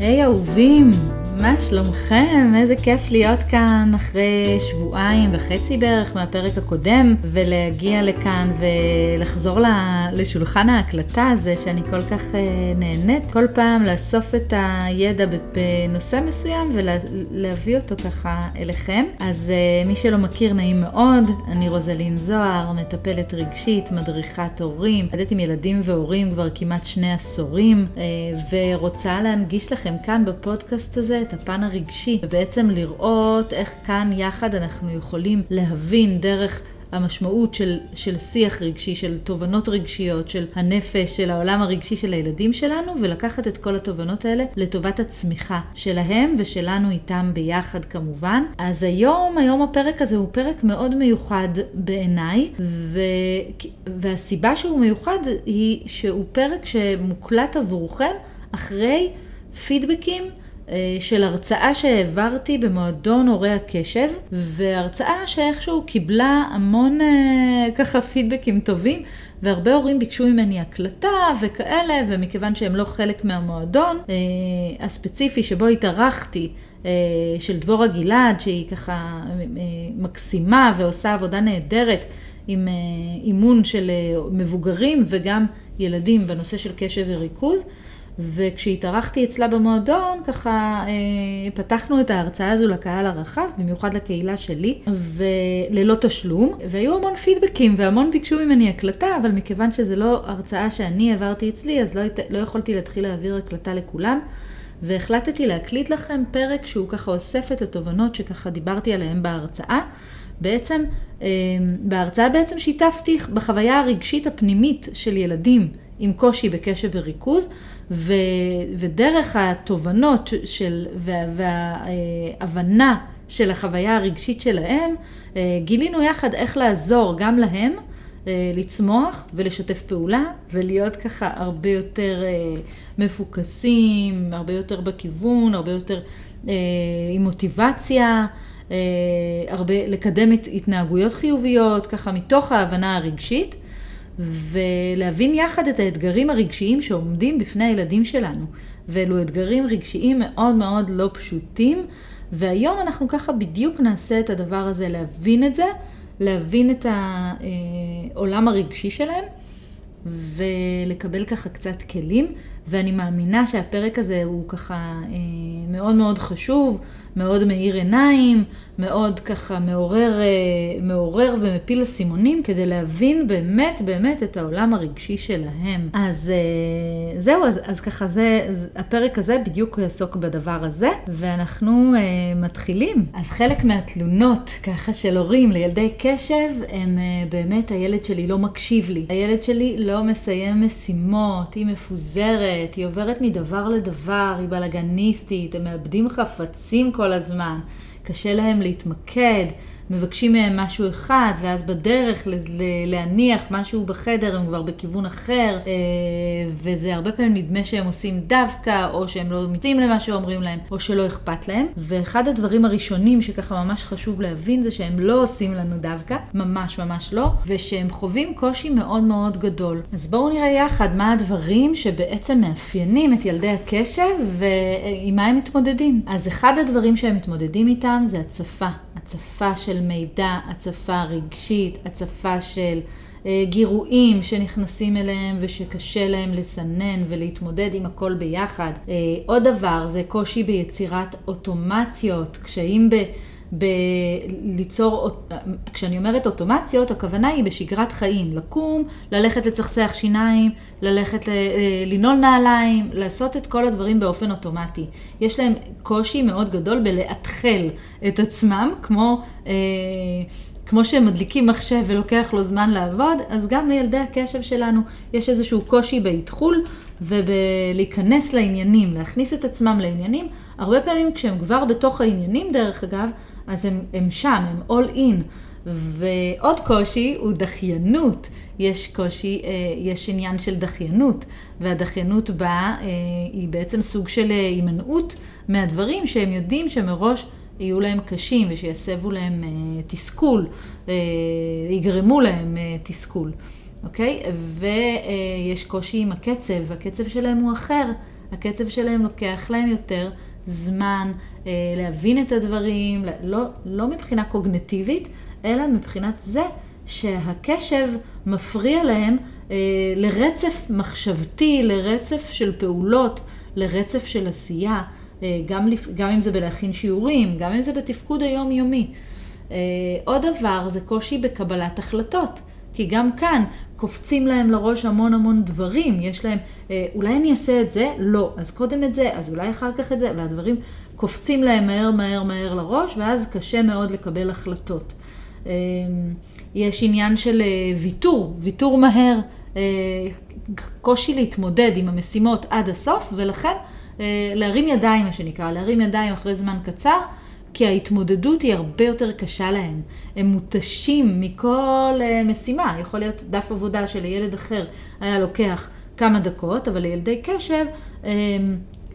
היי אהובים, מה שלומכם? איזה כיף להיות כאן אחרי שבועיים וחצי בערך מהפרק הקודם ולהגיע לכאן ולחזור לשולחן ההקלטה הזה שאני כל כך אה, נהנית כל פעם לאסוף את הידע בנושא מסוים ולהביא אותו ככה אליכם. אז אה, מי שלא מכיר נעים מאוד, אני רוזלין זוהר, מטפלת רגשית, מדריכת הורים, עובדת עם ילדים והורים כבר כמעט שני עשורים אה, ורוצה להנגיש לכם כאן בפודקאסט הזה הפן הרגשי, ובעצם לראות איך כאן יחד אנחנו יכולים להבין דרך המשמעות של, של שיח רגשי, של תובנות רגשיות, של הנפש, של העולם הרגשי של הילדים שלנו, ולקחת את כל התובנות האלה לטובת הצמיחה שלהם ושלנו איתם ביחד כמובן. אז היום, היום הפרק הזה הוא פרק מאוד מיוחד בעיניי, ו... והסיבה שהוא מיוחד היא שהוא פרק שמוקלט עבורכם אחרי פידבקים של הרצאה שהעברתי במועדון הורי הקשב, והרצאה שאיכשהו קיבלה המון אה, ככה פידבקים טובים, והרבה הורים ביקשו ממני הקלטה וכאלה, ומכיוון שהם לא חלק מהמועדון אה, הספציפי שבו התארחתי, של דבורה גלעד, שהיא ככה מקסימה ועושה עבודה נהדרת עם אימון של מבוגרים וגם ילדים בנושא של קשב וריכוז. וכשהתארחתי אצלה במועדון, ככה אה, פתחנו את ההרצאה הזו לקהל הרחב, במיוחד לקהילה שלי, וללא תשלום, והיו המון פידבקים והמון ביקשו ממני הקלטה, אבל מכיוון שזו לא הרצאה שאני העברתי אצלי, אז לא, לא יכולתי להתחיל להעביר הקלטה לכולם. והחלטתי להקליט לכם פרק שהוא ככה אוסף את התובנות שככה דיברתי עליהן בהרצאה. בעצם, אה, בהרצאה בעצם שיתפתי בחוויה הרגשית הפנימית של ילדים עם קושי בקשב וריכוז, ו, ודרך התובנות של, וה, וההבנה של החוויה הרגשית שלהם, אה, גילינו יחד איך לעזור גם להם אה, לצמוח ולשתף פעולה ולהיות ככה הרבה יותר אה, מפוקסים, הרבה יותר בכיוון, הרבה יותר עם מוטיבציה. הרבה, לקדם התנהגויות חיוביות, ככה מתוך ההבנה הרגשית. ולהבין יחד את האתגרים הרגשיים שעומדים בפני הילדים שלנו. ואלו אתגרים רגשיים מאוד מאוד לא פשוטים, והיום אנחנו ככה בדיוק נעשה את הדבר הזה, להבין את זה, להבין את העולם הרגשי שלהם, ולקבל ככה קצת כלים, ואני מאמינה שהפרק הזה הוא ככה אה, מאוד מאוד חשוב, מאוד מאיר עיניים, מאוד ככה מעורר, אה, מעורר ומפיל אסימונים כדי להבין באמת באמת את העולם הרגשי שלהם. אז אה, זהו, אז, אז ככה זה, הפרק הזה בדיוק יעסוק בדבר הזה, ואנחנו אה, מתחילים. אז חלק מהתלונות ככה של הורים לילדי קשב, הם באמת הילד שלי לא מקשיב לי, הילד שלי לא מסיים משימות, היא מפוזרת, היא עוברת מדבר לדבר, היא בלאגניסטית, הם מאבדים חפצים כל הזמן. קשה להם להתמקד, מבקשים מהם משהו אחד, ואז בדרך להניח משהו בחדר הם כבר בכיוון אחר, אה, וזה הרבה פעמים נדמה שהם עושים דווקא, או שהם לא מתאים למה שאומרים להם, או שלא אכפת להם. ואחד הדברים הראשונים שככה ממש חשוב להבין זה שהם לא עושים לנו דווקא, ממש ממש לא, ושהם חווים קושי מאוד מאוד גדול. אז בואו נראה יחד מה הדברים שבעצם מאפיינים את ילדי הקשב ועם מה הם מתמודדים. אז אחד הדברים שהם מתמודדים איתם זה הצפה. הצפה של מידע, הצפה רגשית, הצפה של אה, גירויים שנכנסים אליהם ושקשה להם לסנן ולהתמודד עם הכל ביחד. אה, עוד דבר זה קושי ביצירת אוטומציות, קשיים ב... בליצור, כשאני אומרת אוטומציות, הכוונה היא בשגרת חיים, לקום, ללכת לצחצח שיניים, ללכת אה, לנעול נעליים, לעשות את כל הדברים באופן אוטומטי. יש להם קושי מאוד גדול בלאתחל את עצמם, כמו... אה, כמו מדליקים מחשב ולוקח לו זמן לעבוד, אז גם לילדי הקשב שלנו יש איזשהו קושי באתחול ובלהיכנס לעניינים, להכניס את עצמם לעניינים. הרבה פעמים כשהם כבר בתוך העניינים, דרך אגב, אז הם, הם שם, הם all in. ועוד קושי הוא דחיינות. יש קושי, אה, יש עניין של דחיינות, והדחיינות בה אה, היא בעצם סוג של אה, הימנעות מהדברים שהם יודעים שמראש יהיו להם קשים ושיסבו להם תסכול, יגרמו להם תסכול, אוקיי? ויש קושי עם הקצב, הקצב שלהם הוא אחר. הקצב שלהם לוקח להם יותר זמן אה, להבין את הדברים, לא, לא מבחינה קוגנטיבית, אלא מבחינת זה שהקשב מפריע להם אה, לרצף מחשבתי, לרצף של פעולות, לרצף של עשייה, אה, גם, לפ... גם אם זה בלהכין שיעורים, גם אם זה בתפקוד היומיומי. אה, עוד דבר זה קושי בקבלת החלטות, כי גם כאן קופצים להם לראש המון המון דברים, יש להם, אה, אולי אני אעשה את זה? לא. אז קודם את זה, אז אולי אחר כך את זה, והדברים קופצים להם מהר מהר מהר לראש, ואז קשה מאוד לקבל החלטות. אה, יש עניין של אה, ויתור, ויתור מהר, קושי להתמודד עם המשימות עד הסוף, ולכן להרים ידיים, מה שנקרא, להרים ידיים אחרי זמן קצר. כי ההתמודדות היא הרבה יותר קשה להם. הם מותשים מכל uh, משימה. יכול להיות דף עבודה שלילד אחר היה לוקח כמה דקות, אבל לילדי קשב um,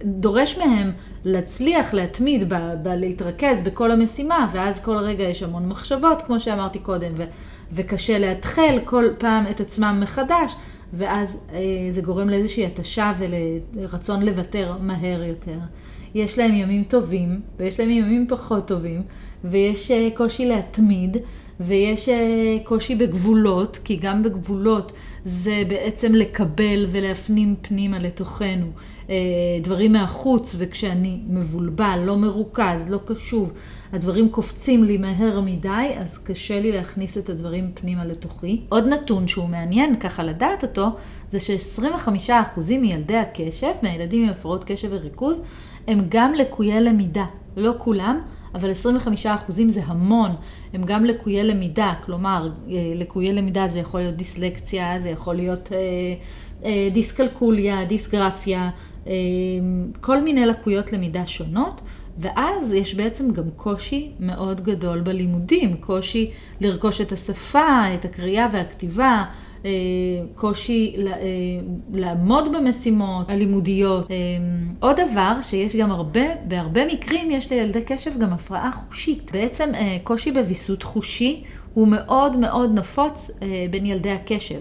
דורש מהם להצליח, להתמיד, ב- ב- להתרכז בכל המשימה, ואז כל רגע יש המון מחשבות, כמו שאמרתי קודם, ו- וקשה לאתחל כל פעם את עצמם מחדש, ואז uh, זה גורם לאיזושהי התשה ולרצון לוותר מהר יותר. יש להם ימים טובים, ויש להם ימים פחות טובים, ויש אה, קושי להתמיד, ויש אה, קושי בגבולות, כי גם בגבולות זה בעצם לקבל ולהפנים פנימה לתוכנו אה, דברים מהחוץ, וכשאני מבולבל, לא מרוכז, לא קשוב, הדברים קופצים לי מהר מדי, אז קשה לי להכניס את הדברים פנימה לתוכי. עוד נתון שהוא מעניין ככה לדעת אותו, זה ש-25% מילדי הקשב, מהילדים עם הפרעות קשב וריכוז, הם גם לקויי למידה, לא כולם, אבל 25% זה המון, הם גם לקויי למידה, כלומר, אה, לקויי למידה זה יכול להיות דיסלקציה, זה יכול להיות אה, אה, דיסקלקוליה, דיסגרפיה, כל מיני לקויות למידה שונות. ואז יש בעצם גם קושי מאוד גדול בלימודים, קושי לרכוש את השפה, את הקריאה והכתיבה, קושי אה, לעמוד במשימות הלימודיות. אה, עוד דבר שיש גם הרבה, בהרבה מקרים יש לילדי קשב גם הפרעה חושית. בעצם קושי בוויסות חושי הוא מאוד מאוד נפוץ בין ילדי הקשב.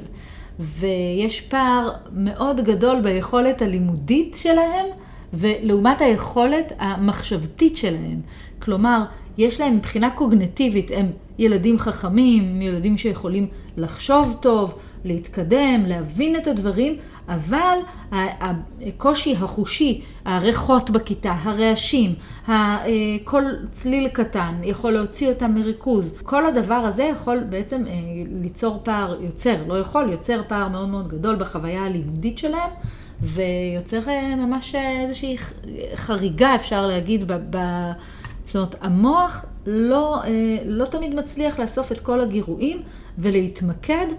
ויש פער מאוד גדול ביכולת הלימודית שלהם ולעומת היכולת המחשבתית שלהם. כלומר, יש להם מבחינה קוגנטיבית, הם ילדים חכמים, ילדים שיכולים לחשוב טוב, להתקדם, להבין את הדברים, אבל הקושי החושי, הריחות בכיתה, הרעשים, כל צליל קטן יכול להוציא אותם מריכוז, כל הדבר הזה יכול בעצם אה, ליצור פער, יוצר, לא יכול, יוצר פער מאוד מאוד גדול בחוויה הלימודית שלהם. ויוצר אה, ממש אה, איזושהי חריגה, אפשר להגיד, ב... ב זאת אומרת, המוח לא, לא תמיד מצליח לאסוף את כל הגירויים ולהתמקד אה,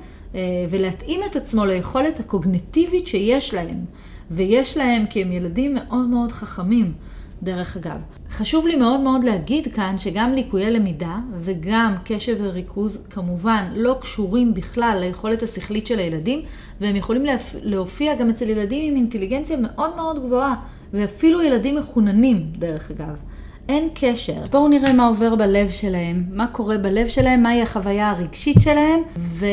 ולהתאים את עצמו ליכולת הקוגנטיבית שיש להם. ויש להם כי הם ילדים מאוד מאוד חכמים, דרך אגב. חשוב לי מאוד מאוד להגיד כאן שגם ליקויי למידה וגם קשב וריכוז כמובן לא קשורים בכלל ליכולת השכלית של הילדים והם יכולים להופיע גם אצל ילדים עם אינטליגנציה מאוד מאוד גבוהה ואפילו ילדים מחוננים דרך אגב. אין קשר. אז בואו נראה מה עובר בלב שלהם, מה קורה בלב שלהם, מהי החוויה הרגשית שלהם ו...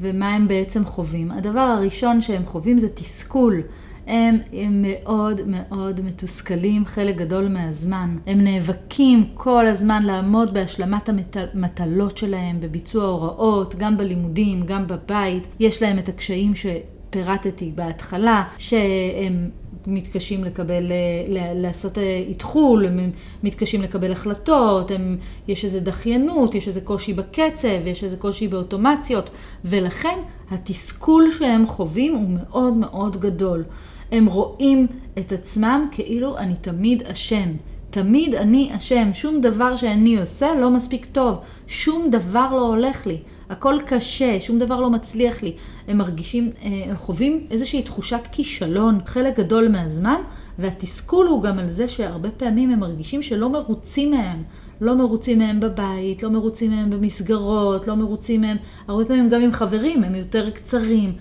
ומה הם בעצם חווים. הדבר הראשון שהם חווים זה תסכול. הם, הם מאוד מאוד מתוסכלים חלק גדול מהזמן. הם נאבקים כל הזמן לעמוד בהשלמת המטלות שלהם, בביצוע הוראות, גם בלימודים, גם בבית. יש להם את הקשיים שפירטתי בהתחלה, שהם מתקשים לקבל, אה, לעשות איתחול, אה, הם מתקשים לקבל החלטות, הם, יש איזו דחיינות, יש איזה קושי בקצב, יש איזה קושי באוטומציות, ולכן התסכול שהם חווים הוא מאוד מאוד גדול. הם רואים את עצמם כאילו אני תמיד אשם. תמיד אני אשם, שום דבר שאני עושה לא מספיק טוב, שום דבר לא הולך לי. הכל קשה, שום דבר לא מצליח לי. הם מרגישים, אה, הם חווים איזושהי תחושת כישלון חלק גדול מהזמן, והתסכול הוא גם על זה שהרבה פעמים הם מרגישים שלא מרוצים מהם. לא מרוצים מהם בבית, לא מרוצים מהם במסגרות, לא מרוצים מהם, הרבה פעמים גם עם חברים, הם יותר קצרים.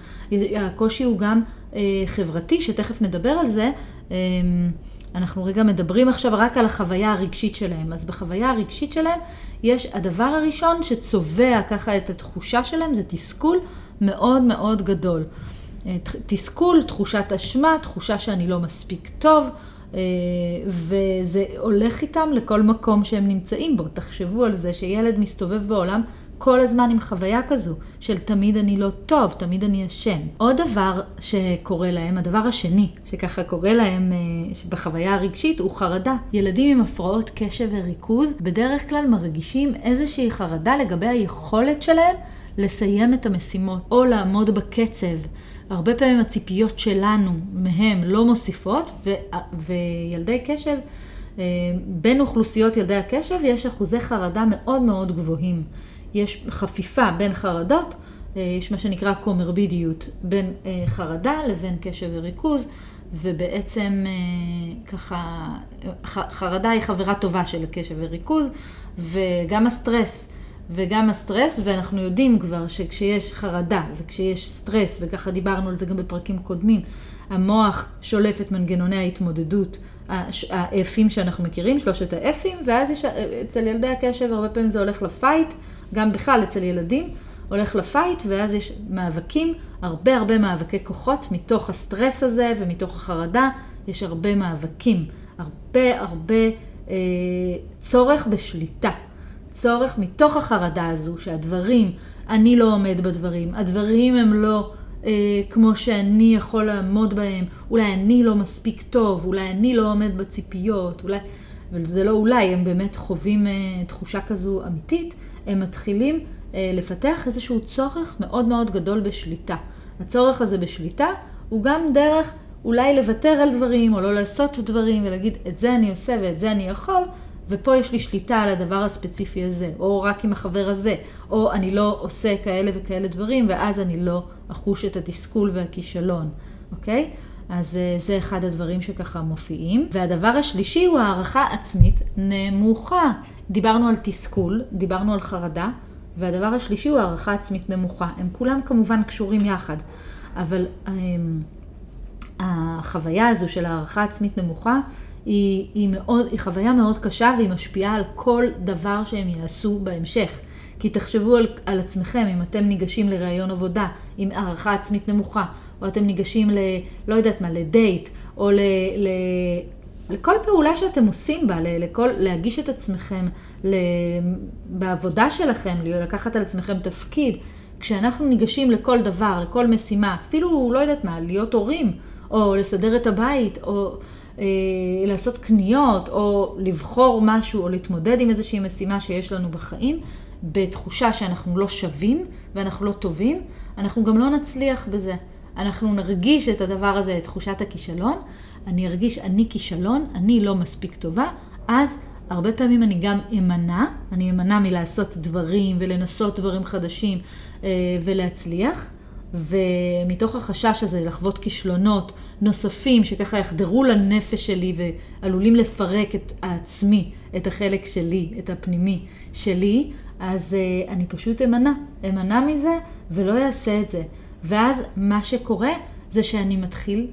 הקושי הוא גם אה, חברתי, שתכף נדבר על זה. אה, אנחנו רגע מדברים עכשיו רק על החוויה הרגשית שלהם. אז בחוויה הרגשית שלהם יש, הדבר הראשון שצובע ככה את התחושה שלהם זה תסכול מאוד מאוד גדול. תסכול, תחושת אשמה, תחושה שאני לא מספיק טוב, וזה הולך איתם לכל מקום שהם נמצאים בו. תחשבו על זה שילד מסתובב בעולם כל הזמן עם חוויה כזו של תמיד אני לא טוב, תמיד אני אשם. עוד דבר שקורה להם, הדבר השני שככה קורה להם אה, בחוויה הרגשית הוא חרדה. ילדים עם הפרעות קשב וריכוז בדרך כלל מרגישים איזושהי חרדה לגבי היכולת שלהם לסיים את המשימות או לעמוד בקצב. הרבה פעמים הציפיות שלנו מהם לא מוסיפות, ו- וילדי קשב, אה, בין אוכלוסיות ילדי הקשב יש אחוזי חרדה מאוד מאוד גבוהים. יש חפיפה בין חרדות, אה, יש מה שנקרא קומרבידיות בין אה, חרדה לבין קשב וריכוז, ובעצם אה, ככה, חרדה היא חברה טובה של קשב וריכוז, וגם הסטרס. וגם הסטרס, ואנחנו יודעים כבר שכשיש חרדה וכשיש סטרס, וככה דיברנו על זה גם בפרקים קודמים, המוח שולף את מנגנוני ההתמודדות, ה F ים שאנחנו מכירים, שלושת ה F ים, ואז יש, אצל ילדי הקשב הרבה פעמים זה הולך ל fight, גם בכלל אצל ילדים, הולך ל fight, ואז יש מאבקים, הרבה הרבה מאבקי כוחות מתוך הסטרס הזה ומתוך החרדה, יש הרבה מאבקים, הרבה הרבה אה, צורך בשליטה. צורך מתוך החרדה הזו, שהדברים, אני לא עומד בדברים, הדברים הם לא אה, כמו שאני יכול לעמוד בהם, אולי אני לא מספיק טוב, אולי אני לא עומד בציפיות, אולי, אבל זה לא אולי, הם באמת חווים אה, תחושה כזו אמיתית, הם מתחילים אה, לפתח איזשהו צורך מאוד מאוד גדול בשליטה. הצורך הזה בשליטה הוא גם דרך אולי לוותר על דברים או לא לעשות דברים ולהגיד את זה אני עושה ואת זה אני יכול ופה יש לי שליטה על הדבר הספציפי הזה, או רק עם החבר הזה, או אני לא עושה כאלה וכאלה דברים ואז אני לא אחוש את התסכול והכישלון, אוקיי? אז אה, זה אחד הדברים שככה מופיעים. והדבר השלישי הוא הערכה עצמית נמוכה. דיברנו על תסכול, דיברנו על חרדה, והדבר השלישי הוא הערכה עצמית נמוכה. הם כולם כמובן קשורים יחד, אבל הם, אמ, החוויה הזו של הערכה עצמית נמוכה היא, היא, מאוד, היא חוויה מאוד קשה והיא משפיעה על כל דבר שהם יעשו בהמשך. כי תחשבו על, על עצמכם, אם אתם ניגשים לראיון עבודה עם הערכה עצמית נמוכה, או אתם ניגשים ל... לא יודעת מה, לדייט, או ל... ל לכל פעולה שאתם עושים בה, לכל, להגיש את עצמכם בעבודה שלכם, לקחת על עצמכם תפקיד. כשאנחנו ניגשים לכל דבר, לכל משימה, אפילו, לא יודעת מה, להיות הורים, או לסדר את הבית, או אה, לעשות קניות, או לבחור משהו, או להתמודד עם איזושהי משימה שיש לנו בחיים, בתחושה שאנחנו לא שווים ואנחנו לא טובים, אנחנו גם לא נצליח בזה. אנחנו נרגיש את הדבר הזה, את תחושת הכישלון, אני ארגיש אני כישלון, אני לא מספיק טובה, אז הרבה פעמים אני גם אמנע, אני אמנע מלעשות דברים ולנסות דברים חדשים אה, ולהצליח. ומתוך החשש הזה לחוות כישלונות נוספים שככה יחדרו לנפש שלי ועלולים לפרק את העצמי, את החלק שלי, את הפנימי שלי, אז uh, אני פשוט אמנע, אמנע מזה ולא אעשה את זה. ואז מה שקורה זה שאני מתחיל,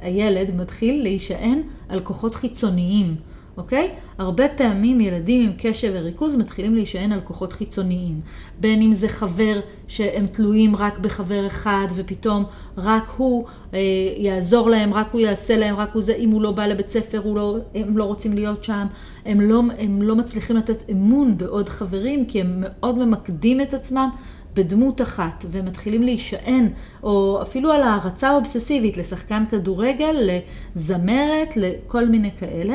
הילד מתחיל להישען על כוחות חיצוניים. אוקיי? הרבה פעמים ילדים עם קשב וריכוז מתחילים להישען על כוחות חיצוניים. בין אם זה חבר שהם תלויים רק בחבר אחד ופתאום רק הוא אה, יעזור להם, רק הוא יעשה להם, רק הוא זה, אם הוא לא בא לבית ספר, לא, הם לא רוצים להיות שם. הם לא, הם לא מצליחים לתת אמון בעוד חברים כי הם מאוד ממקדים את עצמם. בדמות אחת, והם מתחילים להישען, או אפילו על הערצה אובססיבית לשחקן כדורגל, לזמרת, לכל מיני כאלה.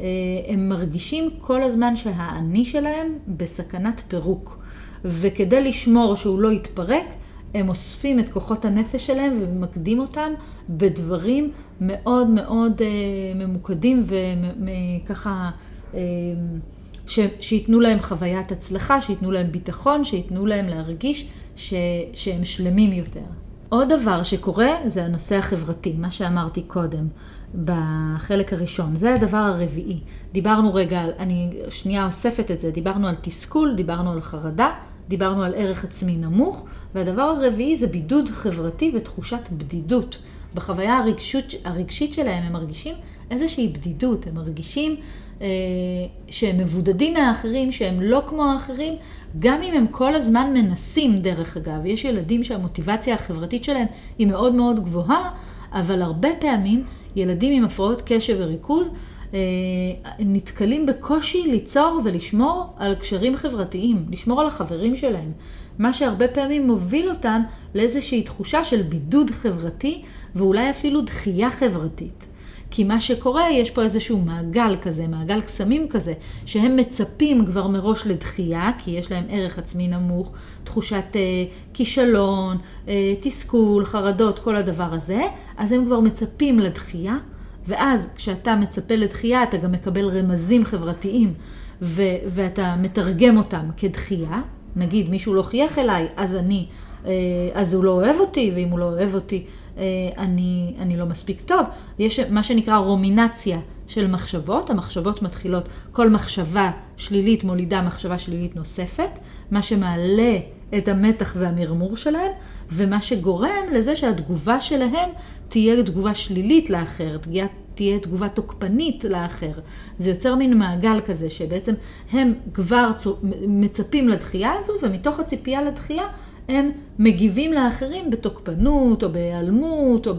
אה, הם מרגישים כל הזמן שהאני שלהם בסכנת פירוק. וכדי לשמור שהוא לא יתפרק, הם אוספים את כוחות הנפש שלהם וממקדים אותם בדברים מאוד מאוד אה, ממוקדים וככה, אה, שייתנו להם חוויית הצלחה, שייתנו להם ביטחון, שייתנו להם להרגיש ש, שהם שלמים יותר. עוד דבר שקורה זה הנושא החברתי, מה שאמרתי קודם. בחלק הראשון. זה הדבר הרביעי. דיברנו רגע, אני שנייה אוספת את זה, דיברנו על תסכול, דיברנו על חרדה, דיברנו על ערך עצמי נמוך, והדבר הרביעי זה בידוד חברתי ותחושת בדידות. בחוויה הרגשות, הרגשית שלהם הם מרגישים איזושהי בדידות, הם מרגישים אה, שהם מבודדים מהאחרים, שהם לא כמו האחרים, גם אם הם כל הזמן מנסים, דרך אגב. יש ילדים שהמוטיבציה החברתית שלהם היא מאוד מאוד גבוהה, אבל הרבה פעמים ילדים עם הפרעות קשב וריכוז אה, נתקלים בקושי ליצור ולשמור על קשרים חברתיים, לשמור על החברים שלהם. מה שהרבה פעמים מוביל אותם לאיזושהי תחושה של בידוד חברתי ואולי אפילו דחייה חברתית. כי מה שקורה, יש פה איזשהו מעגל כזה, מעגל קסמים כזה, שהם מצפים כבר מראש לדחייה, כי יש להם ערך עצמי נמוך, תחושת אה, כישלון, אה, תסכול, חרדות, כל הדבר הזה, אז הם כבר מצפים לדחייה, ואז כשאתה מצפה לדחייה, אתה גם מקבל רמזים חברתיים, ו- ואתה מתרגם אותם כדחייה. נגיד, מישהו לא חייך אליי, אז אני, אה, אז הוא לא אוהב אותי, ואם הוא לא אוהב אותי, אני, אני לא מספיק טוב. יש מה שנקרא רומינציה של מחשבות. המחשבות מתחילות, כל מחשבה שלילית מולידה מחשבה שלילית נוספת, מה שמעלה את המתח והמרמור שלהם, ומה שגורם לזה שהתגובה שלהם תהיה תגובה שלילית לאחר, תהיה, תהיה תגובה תוקפנית לאחר. זה יוצר מין מעגל כזה, שבעצם הם כבר מצפים לדחייה הזו, ומתוך הציפייה לדחייה הם מגיבים לאחרים בתוקפנות, או בהיעלמות, או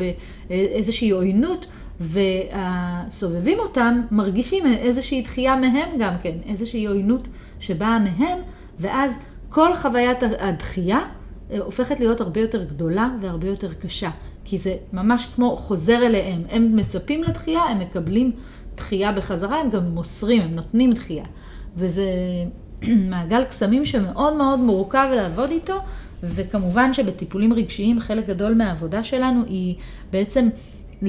באיזושהי עוינות, והסובבים אותם מרגישים איזושהי דחייה מהם גם כן, איזושהי עוינות שבאה מהם, ואז כל חוויית הדחייה אה, הופכת להיות הרבה יותר גדולה והרבה יותר קשה. כי זה ממש כמו חוזר אליהם. הם מצפים לדחייה, הם מקבלים דחייה בחזרה, הם גם מוסרים, הם נותנים דחייה. וזה מעגל קסמים שמאוד מאוד מורכב לעבוד איתו, וכמובן שבטיפולים רגשיים חלק גדול מהעבודה שלנו היא בעצם אה,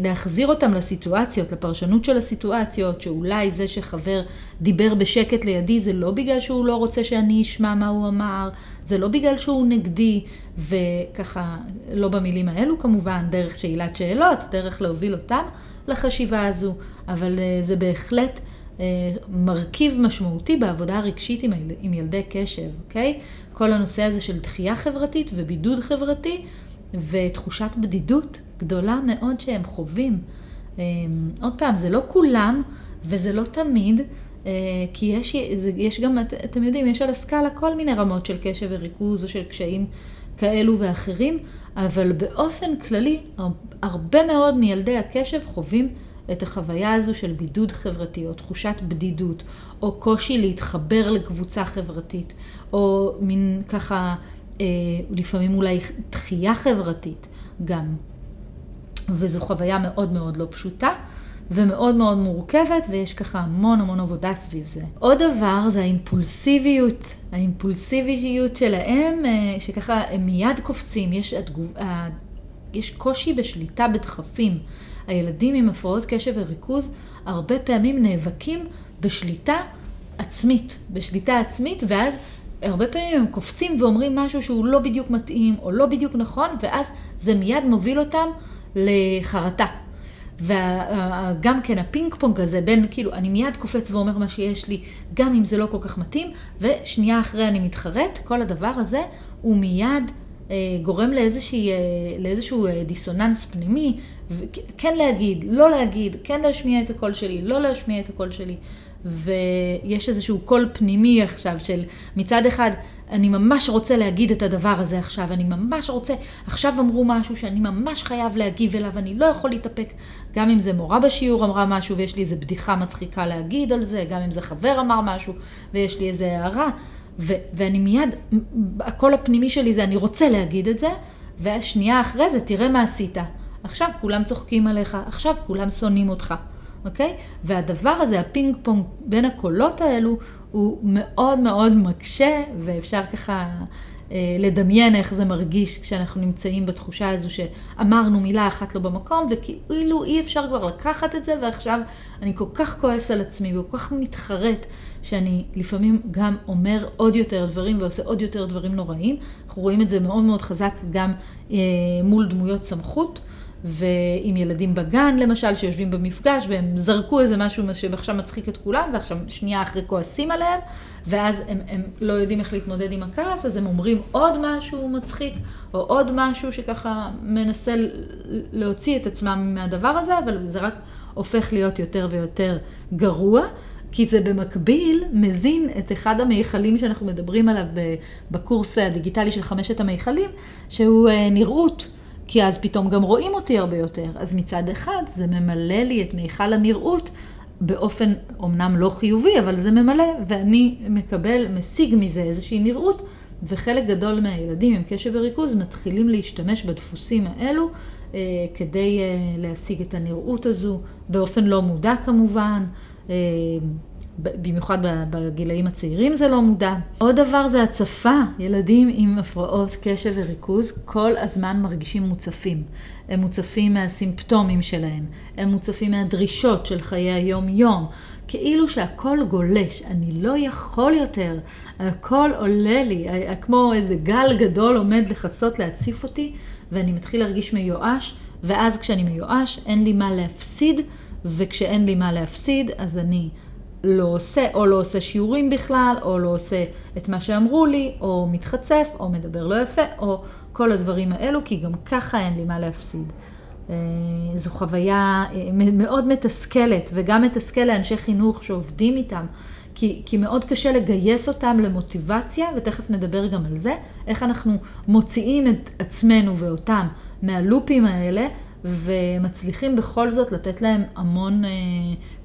להחזיר אותם לסיטואציות, לפרשנות של הסיטואציות, שאולי זה שחבר דיבר בשקט לידי זה לא בגלל שהוא לא רוצה שאני אשמע מה הוא אמר, זה לא בגלל שהוא נגדי, וככה, לא במילים האלו כמובן, דרך שאלת שאלות, דרך להוביל אותם לחשיבה הזו, אבל אה, זה בהחלט אה, מרכיב משמעותי בעבודה הרגשית עם, עם ילדי קשב, אוקיי? כל הנושא הזה של דחייה חברתית ובידוד חברתי ותחושת בדידות גדולה מאוד שהם חווים. אה, עוד פעם, זה לא כולם וזה לא תמיד, אה, כי יש, יש גם, אתם יודעים, יש על הסקאלה כל מיני רמות של קשב וריכוז או של קשיים כאלו ואחרים, אבל באופן כללי, הרבה מאוד מילדי הקשב חווים את החוויה הזו של בידוד חברתי, או תחושת בדידות, או קושי להתחבר לקבוצה חברתית, או מין ככה, אה, לפעמים אולי דחייה חברתית גם. וזו חוויה מאוד מאוד לא פשוטה. ומאוד מאוד מורכבת, ויש ככה המון המון עבודה סביב זה. עוד דבר זה האימפולסיביות, האימפולסיביות שלהם, אה, שככה הם מיד קופצים, יש, התגוב, יש קושי בשליטה בדחפים. הילדים עם הפרעות קשב וריכוז הרבה פעמים נאבקים בשליטה עצמית, בשליטה עצמית, ואז הרבה פעמים הם קופצים ואומרים משהו שהוא לא בדיוק מתאים או לא בדיוק נכון, ואז זה מיד מוביל אותם לחרטה. וגם כן הפינג פונג הזה בין כאילו אני מיד קופץ ואומר מה שיש לי גם אם זה לא כל כך מתאים ושנייה אחרי אני מתחרט כל הדבר הזה הוא מיד אה, גורם לאיזושהי, אה, לאיזשהו אה, דיסוננס פנימי כן להגיד לא להגיד כן להשמיע את הקול שלי לא להשמיע את הקול שלי ויש איזשהו קול פנימי עכשיו של מצד אחד אני ממש רוצה להגיד את הדבר הזה עכשיו, אני ממש רוצה, עכשיו אמרו משהו שאני ממש חייב להגיב אליו, אני לא יכול להתאפק, גם אם זה מורה בשיעור אמרה משהו ויש לי איזה בדיחה מצחיקה להגיד על זה, גם אם זה חבר אמר משהו ויש לי איזה הערה, ו- ואני מיד, הקול הפנימי שלי זה אני רוצה להגיד את זה, והשנייה אחרי זה תראה מה עשית. עכשיו כולם צוחקים עליך, עכשיו כולם שונאים אותך. אוקיי? והדבר הזה, הפינג פונג בין הקולות האלו, הוא מאוד מאוד מקשה, ואפשר ככה אה, לדמיין איך זה מרגיש כשאנחנו נמצאים בתחושה הזו שאמרנו מילה אחת לא במקום, וכאילו אי אפשר כבר לקחת את זה, ועכשיו אני כל כך כועס על עצמי וכל כך מתחרט, שאני לפעמים גם אומר עוד יותר דברים ועושה עוד יותר דברים נוראים. אנחנו רואים את זה מאוד מאוד חזק גם אה, מול דמויות סמכות. ועם ילדים בגן למשל, שיושבים במפגש והם זרקו איזה משהו שעכשיו מצחיק את כולם, ועכשיו שנייה אחרי כועסים עליהם, ואז הם, הם לא יודעים איך להתמודד עם הכעס, אז הם אומרים עוד משהו מצחיק, או עוד משהו שככה מנסה להוציא את עצמם מהדבר הזה, אבל זה רק הופך להיות יותר ויותר גרוע. כי זה במקביל מזין את אחד המיכלים שאנחנו מדברים עליו בקורס הדיגיטלי של חמשת המיכלים, שהוא אה, נראות. כי אז פתאום גם רואים אותי הרבה יותר. אז מצד אחד זה ממלא לי את מיכל הנראות באופן אומנם לא חיובי, אבל זה ממלא, ואני מקבל, משיג מזה איזושהי נראות, וחלק גדול מהילדים עם קשב וריכוז מתחילים להשתמש בדפוסים האלו אה, כדי אה, להשיג את הנראות הזו, באופן לא מודע כמובן. אה, במיוחד בגילאים הצעירים זה לא מודע. עוד דבר זה הצפה. ילדים עם הפרעות קשב וריכוז כל הזמן מרגישים מוצפים. הם מוצפים מהסימפטומים שלהם, הם מוצפים מהדרישות של חיי היום-יום. כאילו שהכל גולש, אני לא יכול יותר, הכל עולה לי, כמו איזה גל גדול עומד לכסות, להציף אותי, ואני מתחיל להרגיש מיואש, ואז כשאני מיואש אין לי מה להפסיד, וכשאין לי מה להפסיד, אז אני לא עושה, או לא עושה שיעורים בכלל, או לא עושה את מה שאמרו לי, או מתחצף, או מדבר לא יפה, או כל הדברים האלו, כי גם ככה אין לי מה להפסיד. אה, זו חוויה אה, מאוד מתסכלת, וגם מתסכל לאנשי חינוך שעובדים איתם, כי, כי מאוד קשה לגייס אותם למוטיבציה, ותכף נדבר גם על זה, איך אנחנו מוציאים את עצמנו ואותם מהלופים האלה, ומצליחים בכל זאת לתת להם המון אה,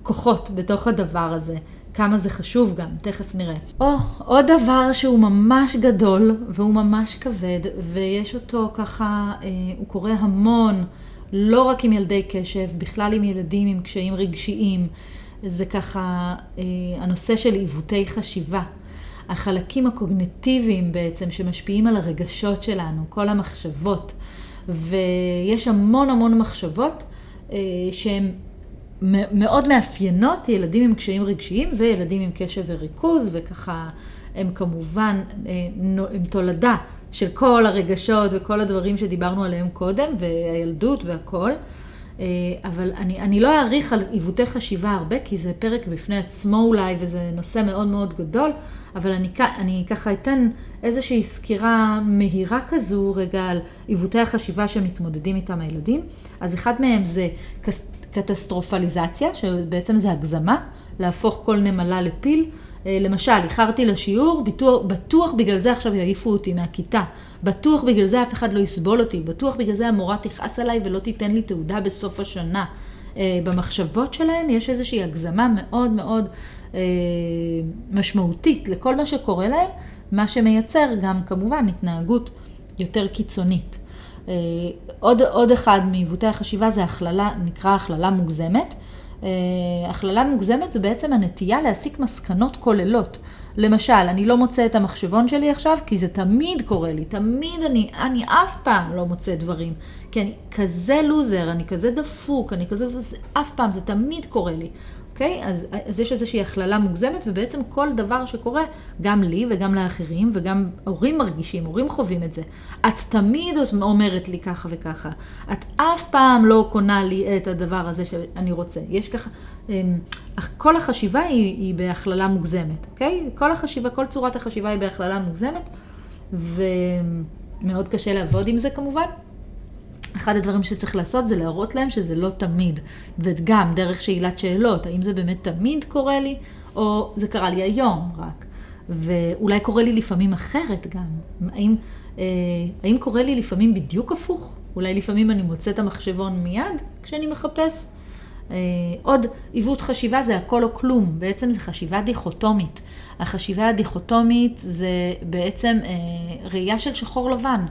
כוחות בתוך הדבר הזה. כמה זה חשוב גם, תכף נראה. או, עוד דבר שהוא ממש גדול והוא ממש כבד, ויש אותו ככה, אה, הוא קורה המון, לא רק עם ילדי קשב, בכלל עם ילדים עם קשיים רגשיים. זה ככה אה, הנושא של עיוותי חשיבה. החלקים הקוגנטיביים בעצם שמשפיעים על הרגשות שלנו, כל המחשבות. ויש המון המון מחשבות אה, שהן מאוד מאפיינות ילדים עם קשיים רגשיים וילדים עם קשב וריכוז, וככה הם כמובן, אה, הם תולדה של כל הרגשות וכל הדברים שדיברנו עליהם קודם, והילדות והכל. אה, אבל אני, אני לא אעריך על עיוותי חשיבה הרבה, כי זה פרק בפני עצמו אולי, וזה נושא מאוד מאוד גדול, אבל אני, אני ככה אתן איזושהי סקירה מהירה כזו רגע על עיוותי החשיבה שמתמודדים איתם הילדים. אז אחד מהם זה קטסטרופליזציה, שבעצם זה הגזמה, להפוך כל נמלה לפיל. אה, למשל, איחרתי לשיעור, בטוח, בטוח בגלל זה עכשיו יעיפו אותי מהכיתה. בטוח בגלל זה אף אחד לא יסבול אותי. בטוח בגלל זה המורה תכעס עליי ולא תיתן לי תעודה בסוף השנה. אה, במחשבות שלהם יש איזושהי הגזמה מאוד מאוד אה, משמעותית לכל מה שקורה להם, מה שמייצר גם כמובן התנהגות יותר קיצונית. אה, עוד, עוד אחד מעיוותי החשיבה זה הכללה, נקרא הכללה מוגזמת. אה, הכללה מוגזמת זה בעצם הנטייה להסיק מסקנות כוללות. למשל, אני לא מוצא את המחשבון שלי עכשיו, כי זה תמיד קורה לי, תמיד אני, אני אף פעם לא מוצא דברים. כי אני כזה לוזר, אני כזה דפוק, אני כזה, זה, זה אף פעם, זה תמיד קורה לי. אוקיי? אז, אז יש איזושהי הכללה מוגזמת, ובעצם כל דבר שקורה, גם לי וגם לאחרים, וגם הורים מרגישים, הורים חווים את זה. את תמיד אומרת לי ככה וככה. את אף פעם לא קונה לי את הדבר הזה שאני רוצה. יש ככה, אמ, כל החשיבה היא, היא בהכללה מוגזמת, אוקיי? כל החשיבה, כל צורת החשיבה היא בהכללה מוגזמת, ומאוד קשה לעבוד עם זה כמובן. אחד הדברים שצריך לעשות זה להראות להם שזה לא תמיד, וגם דרך שאלת שאלות, האם זה באמת תמיד קורה לי, או זה קרה לי היום רק, ואולי קורה לי לפעמים אחרת גם, האם, אה, האם קורה לי לפעמים בדיוק הפוך? אולי לפעמים אני מוצא את המחשבון מיד כשאני מחפש? אה, עוד עיוות חשיבה זה הכל או כלום, בעצם זה חשיבה דיכוטומית. החשיבה הדיכוטומית זה בעצם אה, ראייה של שחור לבן.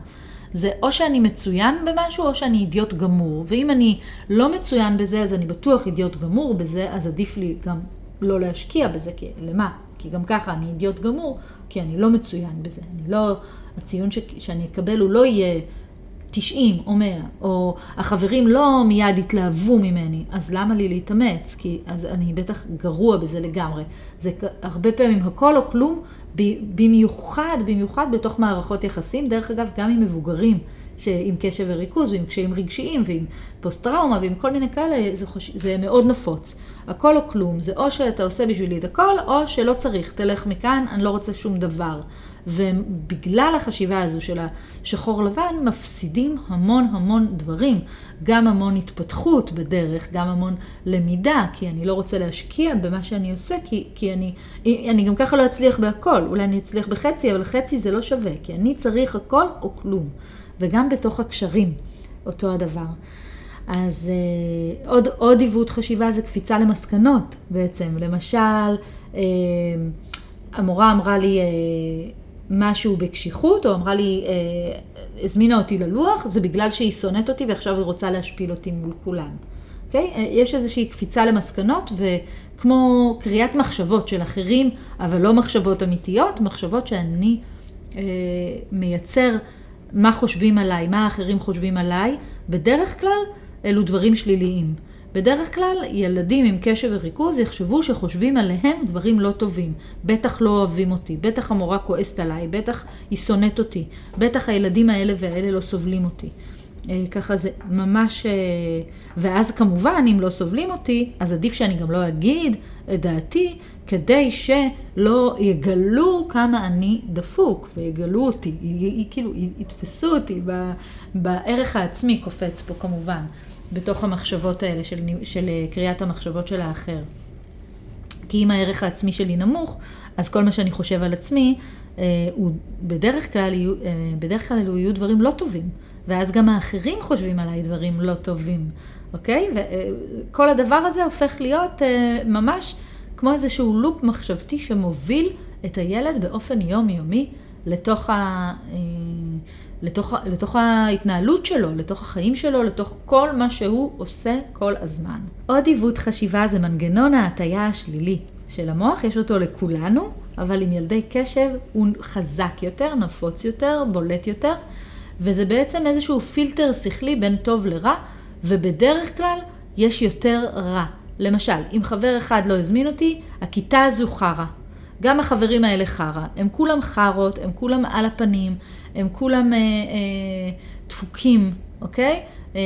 זה או שאני מצוין במשהו או שאני אידיוט גמור. ואם אני לא מצוין בזה, אז אני בטוח אידיוט גמור בזה, אז עדיף לי גם לא להשקיע בזה, כי למה? כי גם ככה אני אידיוט גמור, כי אני לא מצוין בזה. אני לא, הציון ש, שאני אקבל הוא לא יהיה 90 או 100, או החברים לא מיד יתלהבו ממני, אז למה לי להתאמץ? כי אז אני בטח גרוע בזה לגמרי. זה הרבה פעמים הכל או כלום, במיוחד, במיוחד בתוך מערכות יחסים, דרך אגב, גם עם מבוגרים. עם קשב וריכוז, ועם קשיים רגשיים, ועם פוסט-טראומה, ועם כל מיני כאלה, זה, חוש... זה מאוד נפוץ. הכל או כלום, זה או שאתה עושה בשבילי את הכל, או שלא צריך, תלך מכאן, אני לא רוצה שום דבר. ובגלל החשיבה הזו של השחור לבן, מפסידים המון המון דברים. גם המון התפתחות בדרך, גם המון למידה, כי אני לא רוצה להשקיע במה שאני עושה, כי, כי אני, אני גם ככה לא אצליח בהכל. אולי אני אצליח בחצי, אבל חצי זה לא שווה, כי אני צריך הכל או כלום. וגם בתוך הקשרים, אותו הדבר. אז אה, עוד, עוד עיוות חשיבה זה קפיצה למסקנות בעצם. למשל, אה, המורה אמרה לי אה, משהו בקשיחות, או אמרה לי, אה, הזמינה אותי ללוח, זה בגלל שהיא שונאת אותי ועכשיו היא רוצה להשפיל אותי מול כולם. אוקיי? Okay? יש איזושהי קפיצה למסקנות, וכמו קריאת מחשבות של אחרים, אבל לא מחשבות אמיתיות, מחשבות שאני אה, מייצר מה חושבים עליי, מה האחרים חושבים עליי, בדרך כלל אלו דברים שליליים. בדרך כלל ילדים עם קשב וריכוז יחשבו שחושבים עליהם דברים לא טובים. בטח לא אוהבים אותי, בטח המורה כועסת עליי, בטח היא שונאת אותי, בטח הילדים האלה והאלה לא סובלים אותי. אה, ככה זה ממש... אה, ואז כמובן, אם לא סובלים אותי, אז עדיף שאני גם לא אגיד את דעתי, כדי שלא יגלו כמה אני דפוק, ויגלו אותי, כאילו, יתפסו אותי בערך העצמי קופץ פה כמובן. בתוך המחשבות האלה של, של אה, קריאת המחשבות של האחר. כי אם הערך העצמי שלי נמוך, אז כל מה שאני חושב על עצמי, אה, הוא בדרך כלל, יהיו, אה, בדרך כלל אלו יהיו דברים לא טובים. ואז גם האחרים חושבים עליי דברים לא טובים, אוקיי? וכל הדבר הזה הופך להיות אה, ממש כמו איזשהו לופ מחשבתי שמוביל את הילד באופן יומיומי לתוך ה... אה, לתוך, לתוך ההתנהלות שלו, לתוך החיים שלו, לתוך כל מה שהוא עושה כל הזמן. עוד עיוות חשיבה זה מנגנון ההטייה השלילי של המוח, יש אותו לכולנו, אבל עם ילדי קשב הוא חזק יותר, נפוץ יותר, בולט יותר, וזה בעצם איזשהו פילטר שכלי בין טוב לרע, ובדרך כלל יש יותר רע. למשל, אם חבר אחד לא הזמין אותי, הכיתה הזו חרא. גם החברים האלה חרא. הם כולם חרות, הם כולם על הפנים, הם כולם אה, אה, דפוקים, אוקיי? אה,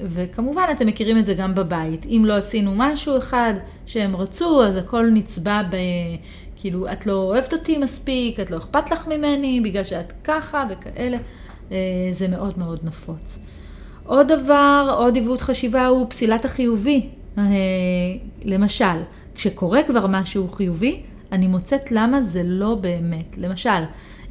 וכמובן, אתם מכירים את זה גם בבית. אם לא עשינו משהו אחד שהם רצו, אז הכל נצבע ב... כאילו, את לא אוהבת אותי מספיק, את לא אכפת לך ממני, בגלל שאת ככה וכאלה. אה, זה מאוד מאוד נפוץ. עוד דבר, עוד עיוות חשיבה הוא פסילת החיובי. אה, למשל, כשקורה כבר משהו חיובי, אני מוצאת למה זה לא באמת. למשל,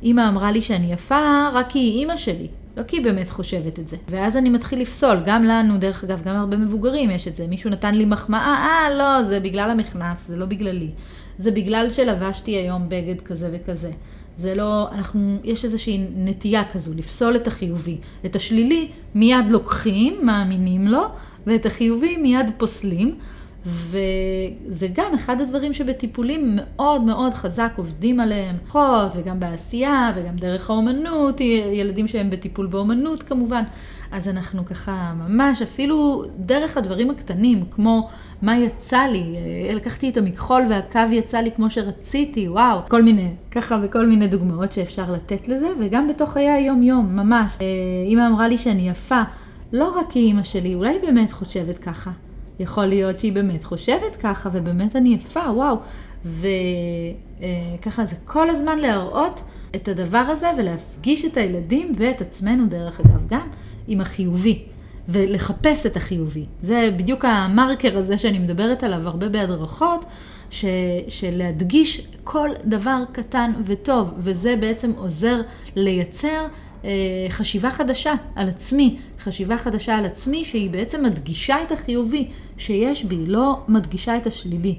אימא אמרה לי שאני יפה רק כי היא אימא שלי, לא כי היא באמת חושבת את זה. ואז אני מתחיל לפסול, גם לנו, דרך אגב, גם הרבה מבוגרים יש את זה. מישהו נתן לי מחמאה, אה, לא, זה בגלל המכנס, זה לא בגללי. זה בגלל שלבשתי היום בגד כזה וכזה. זה לא, אנחנו, יש איזושהי נטייה כזו, לפסול את החיובי. את השלילי מיד לוקחים, מאמינים לו, ואת החיובי מיד פוסלים. וזה גם אחד הדברים שבטיפולים מאוד מאוד חזק עובדים עליהם, אחות וגם בעשייה וגם דרך האומנות, ילדים שהם בטיפול באומנות כמובן. אז אנחנו ככה ממש, אפילו דרך הדברים הקטנים, כמו מה יצא לי, אה, לקחתי את המכחול והקו יצא לי כמו שרציתי, וואו, כל מיני, ככה וכל מיני דוגמאות שאפשר לתת לזה, וגם בתוך חיי היום-יום, ממש. אימא אה, אמרה לי שאני יפה, לא רק כי אימא שלי, אולי באמת חושבת ככה. יכול להיות שהיא באמת חושבת ככה, ובאמת אני יפה, וואו. וככה זה כל הזמן להראות את הדבר הזה ולהפגיש את הילדים ואת עצמנו, דרך אגב, גם עם החיובי. ולחפש את החיובי. זה בדיוק המרקר הזה שאני מדברת עליו הרבה בהדרכות, ש, של להדגיש כל דבר קטן וטוב, וזה בעצם עוזר לייצר אה, חשיבה חדשה על עצמי, חשיבה חדשה על עצמי שהיא בעצם מדגישה את החיובי שיש בי, לא מדגישה את השלילי.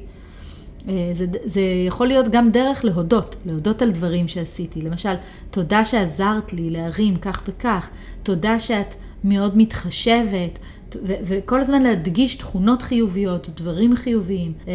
אה, זה, זה יכול להיות גם דרך להודות, להודות על דברים שעשיתי. למשל, תודה שעזרת לי להרים כך וכך, תודה שאת מאוד מתחשבת, ו- וכל הזמן להדגיש תכונות חיוביות, דברים חיוביים, אה,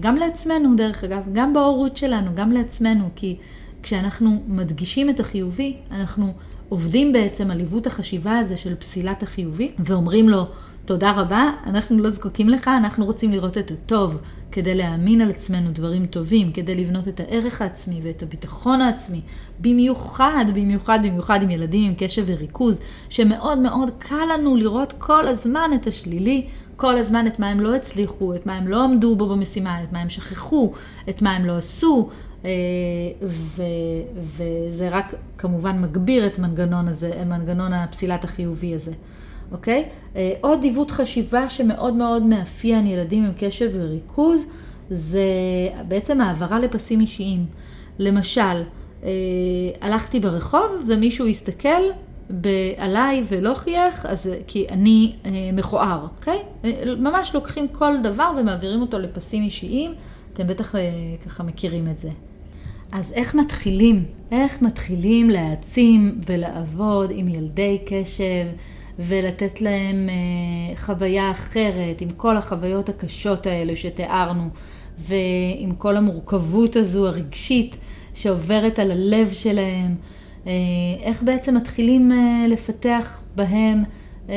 גם לעצמנו דרך אגב, גם בהורות שלנו, גם לעצמנו, כי כשאנחנו מדגישים את החיובי, אנחנו עובדים בעצם על עיוות החשיבה הזה של פסילת החיובי, ואומרים לו, תודה רבה, אנחנו לא זקוקים לך, אנחנו רוצים לראות את הטוב, כדי להאמין על עצמנו דברים טובים, כדי לבנות את הערך העצמי ואת הביטחון העצמי, במיוחד, במיוחד, במיוחד עם ילדים עם קשב וריכוז, שמאוד מאוד קל לנו לראות כל הזמן את השלילי, כל הזמן את מה הם לא הצליחו, את מה הם לא עמדו בו במשימה, את מה הם שכחו, את מה הם לא עשו, ו, וזה רק כמובן מגביר את מנגנון הזה, מנגנון הפסילת החיובי הזה, אוקיי? עוד עיוות חשיבה שמאוד מאוד מאפיין ילדים עם קשב וריכוז, זה בעצם העברה לפסים אישיים. למשל, הלכתי ברחוב ומישהו הסתכל עליי ולא חייך, אז כי אני אה, מכוער, אוקיי? ממש לוקחים כל דבר ומעבירים אותו לפסים אישיים, אתם בטח אה, ככה מכירים את זה. אז איך מתחילים? איך מתחילים להעצים ולעבוד עם ילדי קשב ולתת להם אה, חוויה אחרת עם כל החוויות הקשות האלה שתיארנו ועם כל המורכבות הזו הרגשית שעוברת על הלב שלהם. אה, איך בעצם מתחילים אה, לפתח בהם אה,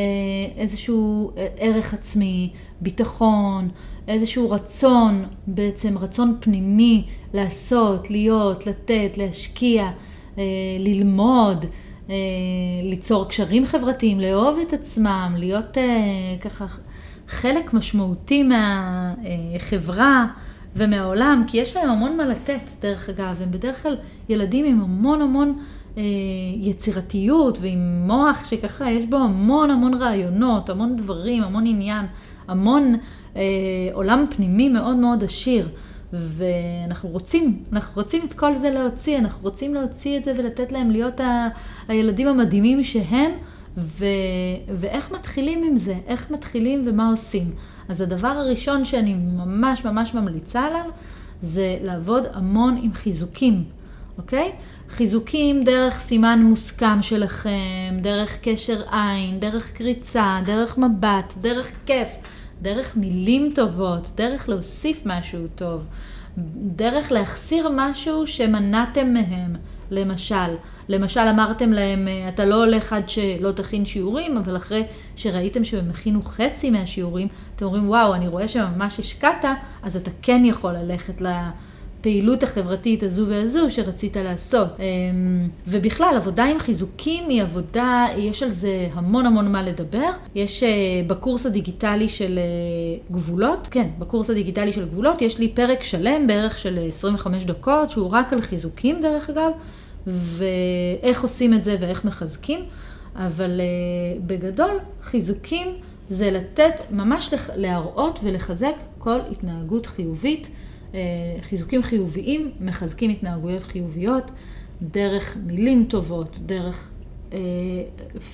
איזשהו ערך עצמי, ביטחון, איזשהו רצון, בעצם רצון פנימי לעשות, להיות, לתת, להשקיע, ללמוד, ליצור קשרים חברתיים, לאהוב את עצמם, להיות ככה חלק משמעותי מהחברה ומהעולם, כי יש להם המון מה לתת, דרך אגב, הם בדרך כלל ילדים עם המון המון אה, יצירתיות ועם מוח שככה יש בו המון המון רעיונות, המון דברים, המון עניין, המון אה, עולם פנימי מאוד מאוד עשיר. ואנחנו רוצים, אנחנו רוצים את כל זה להוציא, אנחנו רוצים להוציא את זה ולתת להם להיות ה, הילדים המדהימים שהם, ו, ואיך מתחילים עם זה, איך מתחילים ומה עושים. אז הדבר הראשון שאני ממש ממש ממליצה עליו, זה לעבוד המון עם חיזוקים, אוקיי? חיזוקים דרך סימן מוסכם שלכם, דרך קשר עין, דרך קריצה, דרך מבט, דרך כיף, דרך מילים טובות, דרך להוסיף משהו טוב, דרך להחסיר משהו שמנעתם מהם. למשל, למשל אמרתם להם, אתה לא הולך עד שלא תכין שיעורים, אבל אחרי שראיתם שהם הכינו חצי מהשיעורים, אתם אומרים, וואו, אני רואה שממש השקעת, אז אתה כן יכול ללכת ל... הפעילות החברתית הזו והזו שרצית לעשות. אמ, ובכלל, עבודה עם חיזוקים היא עבודה, יש על זה המון המון מה לדבר. יש אה, בקורס הדיגיטלי של אה, גבולות, כן, בקורס הדיגיטלי של גבולות, יש לי פרק שלם בערך של 25 דקות, שהוא רק על חיזוקים דרך אגב, ואיך עושים את זה ואיך מחזקים. אבל בגדול, חיזוקים זה לתת, ממש להראות ולחזק כל התנהגות חיובית. אה, חיזוקים חיוביים מחזקים התנהגויות חיוביות דרך מילים טובות, דרך אה,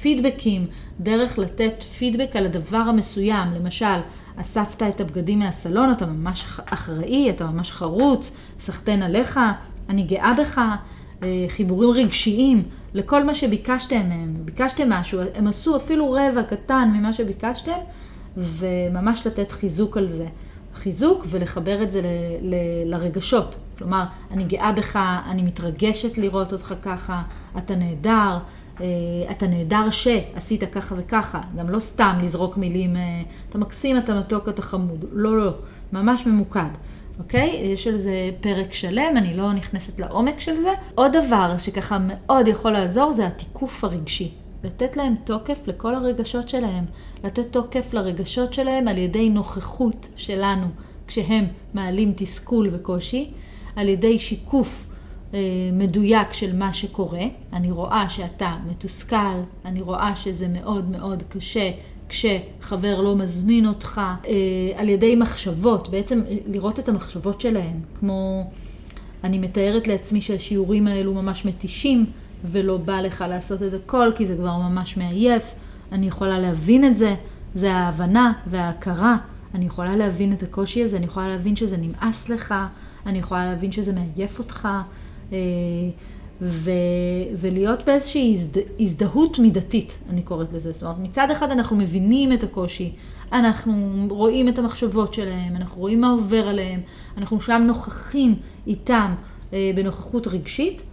פידבקים, דרך לתת פידבק על הדבר המסוים. למשל, אספת את הבגדים מהסלון, אתה ממש אחראי, אתה ממש חרוץ, סחטיין עליך, אני גאה בך, אה, חיבורים רגשיים לכל מה שביקשתם מהם. ביקשתם משהו, הם עשו אפילו רבע קטן ממה שביקשתם, וממש לתת חיזוק על זה. חיזוק ולחבר את זה ל, ל, לרגשות. כלומר, אני גאה בך, אני מתרגשת לראות אותך ככה, אתה נהדר, אה, אתה נהדר שעשית ככה וככה. גם לא סתם לזרוק מילים, אה, אתה מקסים, אתה מתוק, אתה חמוד. לא, לא, ממש ממוקד. אוקיי? יש על זה פרק שלם, אני לא נכנסת לעומק של זה. עוד דבר שככה מאוד יכול לעזור זה התיקוף הרגשי. לתת להם תוקף לכל הרגשות שלהם, לתת תוקף לרגשות שלהם על ידי נוכחות שלנו כשהם מעלים תסכול וקושי, על ידי שיקוף אה, מדויק של מה שקורה. אני רואה שאתה מתוסכל, אני רואה שזה מאוד מאוד קשה כשחבר לא מזמין אותך, אה, על ידי מחשבות, בעצם אה, לראות את המחשבות שלהם, כמו אני מתארת לעצמי שהשיעורים האלו ממש מתישים. ולא בא לך לעשות את הכל, כי זה כבר ממש מעייף. אני יכולה להבין את זה, זה ההבנה וההכרה. אני יכולה להבין את הקושי הזה, אני יכולה להבין שזה נמאס לך, אני יכולה להבין שזה מעייף אותך, אה, ו, ולהיות באיזושהי הזד, הזדהות מידתית, אני קוראת לזה. זאת אומרת, מצד אחד אנחנו מבינים את הקושי, אנחנו רואים את המחשבות שלהם, אנחנו רואים מה עובר עליהם, אנחנו שם נוכחים איתם אה, בנוכחות רגשית,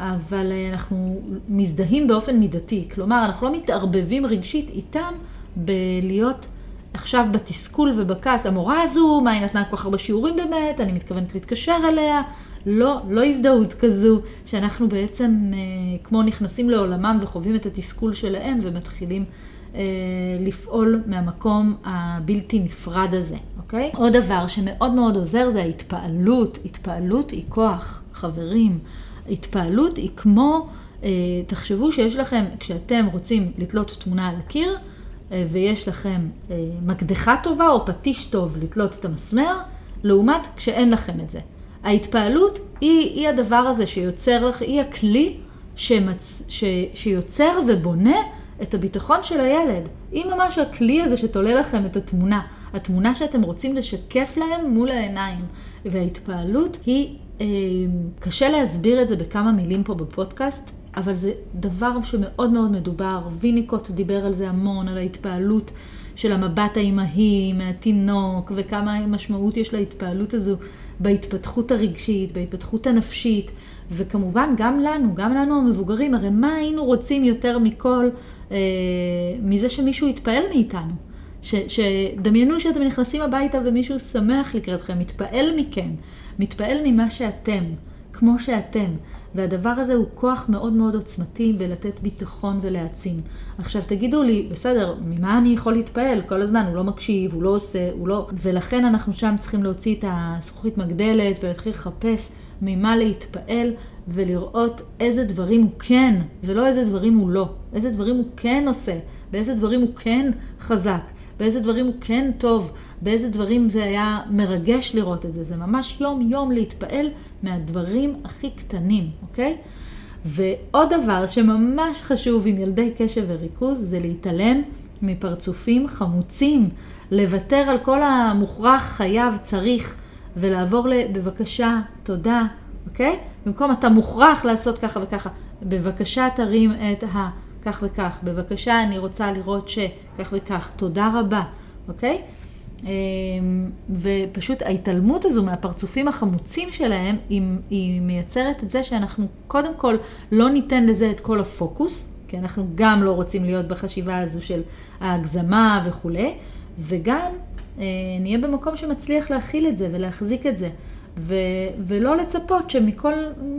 אבל אה, אנחנו מזדהים באופן מידתי. כלומר, אנחנו לא מתערבבים רגשית איתם בלהיות עכשיו בתסכול ובכעס. המורה הזו, מה היא נתנה כל כך הרבה שיעורים באמת, אני מתכוונת להתקשר אליה. לא, לא הזדהות כזו, שאנחנו בעצם אה, כמו נכנסים לעולמם וחווים את התסכול שלהם ומתחילים אה, לפעול מהמקום הבלתי נפרד הזה, אוקיי? עוד דבר שמאוד מאוד עוזר זה ההתפעלות. התפעלות היא כוח, חברים. התפעלות היא כמו, אה, תחשבו שיש לכם, כשאתם רוצים לתלות תמונה על הקיר, אה, ויש לכם אה, מקדחה טובה או פטיש טוב לתלות את המסמר, לעומת כשאין לכם את זה. ההתפעלות היא, היא הדבר הזה שיוצר לך, היא הכלי שמצ... ש... שיוצר ובונה את הביטחון של הילד. היא ממש הכלי הזה שתולה לכם את התמונה. התמונה שאתם רוצים לשקף להם מול העיניים. וההתפעלות היא, קשה להסביר את זה בכמה מילים פה בפודקאסט, אבל זה דבר שמאוד מאוד מדובר. ויניקוט דיבר על זה המון, על ההתפעלות של המבט האימהי מהתינוק, וכמה משמעות יש להתפעלות הזו בהתפתחות הרגשית, בהתפתחות הנפשית, וכמובן גם לנו, גם לנו המבוגרים, הרי מה היינו רוצים יותר מכל אה, מזה שמישהו יתפעל מאיתנו? שדמיינו שאתם נכנסים הביתה ומישהו שמח לקראתכם, מתפעל מכם, מתפעל ממה שאתם, כמו שאתם. והדבר הזה הוא כוח מאוד מאוד עוצמתי בלתת ביטחון ולהעצים. עכשיו תגידו לי, בסדר, ממה אני יכול להתפעל? כל הזמן הוא לא מקשיב, הוא לא עושה, הוא לא... ולכן אנחנו שם צריכים להוציא את הזכוכית מגדלת ולהתחיל לחפש ממה להתפעל ולראות איזה דברים הוא כן, ולא איזה דברים הוא לא. איזה דברים הוא כן עושה, באיזה דברים הוא כן חזק. באיזה דברים הוא כן טוב, באיזה דברים זה היה מרגש לראות את זה. זה ממש יום-יום להתפעל מהדברים הכי קטנים, אוקיי? ועוד דבר שממש חשוב עם ילדי קשב וריכוז זה להתעלם מפרצופים חמוצים, לוותר על כל המוכרח, חייב, צריך, ולעבור לבבקשה, תודה, אוקיי? במקום אתה מוכרח לעשות ככה וככה, בבקשה תרים את ה... כך וכך, בבקשה, אני רוצה לראות שכך וכך, תודה רבה, אוקיי? אמ, ופשוט ההתעלמות הזו מהפרצופים החמוצים שלהם, היא, היא מייצרת את זה שאנחנו קודם כל לא ניתן לזה את כל הפוקוס, כי אנחנו גם לא רוצים להיות בחשיבה הזו של ההגזמה וכולי, וגם אה, נהיה במקום שמצליח להכיל את זה ולהחזיק את זה. ו- ולא לצפות שמכל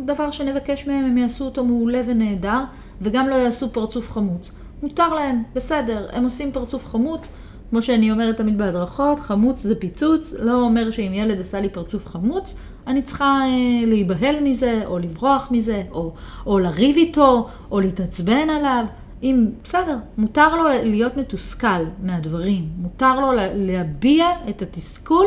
דבר שנבקש מהם הם יעשו אותו מעולה ונהדר, וגם לא יעשו פרצוף חמוץ. מותר להם, בסדר, הם עושים פרצוף חמוץ, כמו שאני אומרת תמיד בהדרכות, חמוץ זה פיצוץ, לא אומר שאם ילד עשה לי פרצוף חמוץ, אני צריכה אה, להיבהל מזה, או לברוח מזה, או, או לריב איתו, או להתעצבן עליו. אם, בסדר, מותר לו להיות מתוסכל מהדברים, מותר לו להביע את התסכול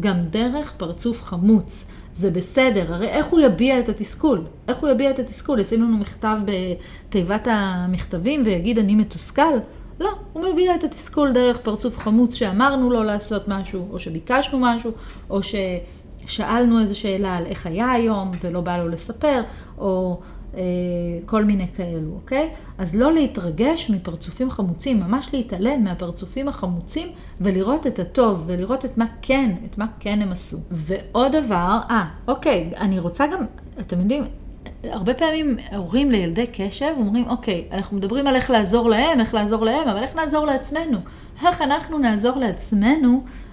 גם דרך פרצוף חמוץ. זה בסדר, הרי איך הוא יביע את התסכול? איך הוא יביע את התסכול? ישים לנו מכתב בתיבת המכתבים ויגיד אני מתוסכל? לא, הוא מביע את התסכול דרך פרצוף חמוץ שאמרנו לו לעשות משהו, או שביקשנו משהו, או ששאלנו איזו שאלה על איך היה היום ולא בא לו לספר, או כל מיני כאלו, אוקיי? אז לא להתרגש מפרצופים חמוצים, ממש להתעלם מהפרצופים החמוצים ולראות את הטוב ולראות את מה כן, את מה כן הם עשו. ועוד דבר, אה, אוקיי, אני רוצה גם, אתם יודעים, הרבה פעמים הורים לילדי קשב אומרים, אוקיי, אנחנו מדברים על איך לעזור להם, איך לעזור להם, אבל איך נעזור לעצמנו? איך אנחנו נעזור לעצמנו אה,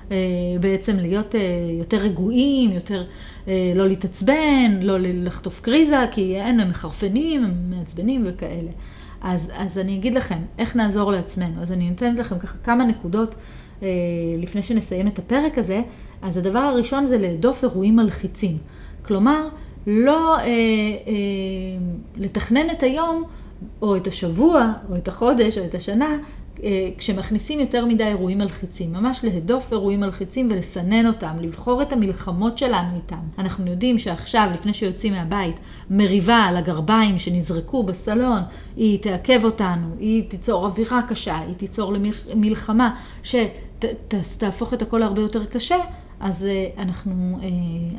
בעצם להיות אה, יותר רגועים, יותר אה, לא להתעצבן, לא לחטוף קריזה, כי אין, הם מחרפנים, הם מעצבנים וכאלה. אז, אז אני אגיד לכם, איך נעזור לעצמנו. אז אני נותנת לכם ככה כמה נקודות לפני שנסיים את הפרק הזה. אז הדבר הראשון זה להדוף אירועים מלחיצים. כלומר, לא אה, אה, לתכנן את היום, או את השבוע, או את החודש, או את השנה, אה, כשמכניסים יותר מדי אירועים מלחיצים, ממש להדוף אירועים מלחיצים ולסנן אותם, לבחור את המלחמות שלנו איתם. אנחנו יודעים שעכשיו, לפני שיוצאים מהבית, מריבה על הגרביים שנזרקו בסלון, היא תעכב אותנו, היא תיצור אווירה קשה, היא תיצור למלחמה שתהפוך את הכל הרבה יותר קשה. אז אה, אנחנו, אה,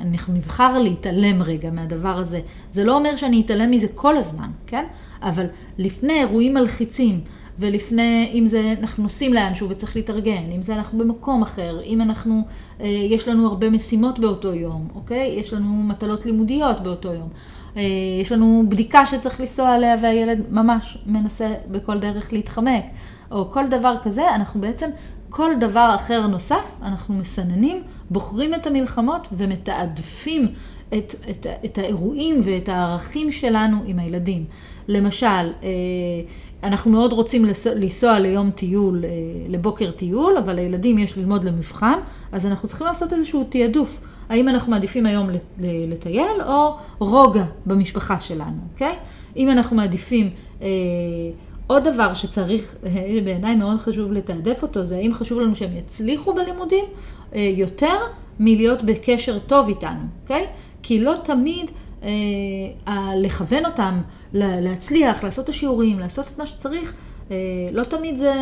אנחנו נבחר להתעלם רגע מהדבר הזה. זה לא אומר שאני אתעלם מזה כל הזמן, כן? אבל לפני אירועים מלחיצים, ולפני, אם זה אנחנו נוסעים לאנשהו וצריך להתארגן, אם זה אנחנו במקום אחר, אם אנחנו, אה, יש לנו הרבה משימות באותו יום, אוקיי? יש לנו מטלות לימודיות באותו יום. אה, יש לנו בדיקה שצריך לנסוע עליה והילד ממש מנסה בכל דרך להתחמק, או כל דבר כזה, אנחנו בעצם, כל דבר אחר נוסף, אנחנו מסננים, בוחרים את המלחמות ומתעדפים את, את, את האירועים ואת הערכים שלנו עם הילדים. למשל, אה, אנחנו מאוד רוצים לנסוע ליום טיול, לבוקר טיול, אבל לילדים יש ללמוד למבחן, אז אנחנו צריכים לעשות איזשהו תעדוף. האם אנחנו מעדיפים היום לטייל או רוגע במשפחה שלנו, אוקיי? אם אנחנו מעדיפים... אה, עוד דבר שצריך, אה, בעיניי מאוד חשוב לתעדף אותו, זה האם חשוב לנו שהם יצליחו בלימודים אה, יותר מלהיות בקשר טוב איתנו, אוקיי? כי לא תמיד אה, לכוון אותם להצליח, לעשות את השיעורים, לעשות את מה שצריך, אה, לא תמיד זה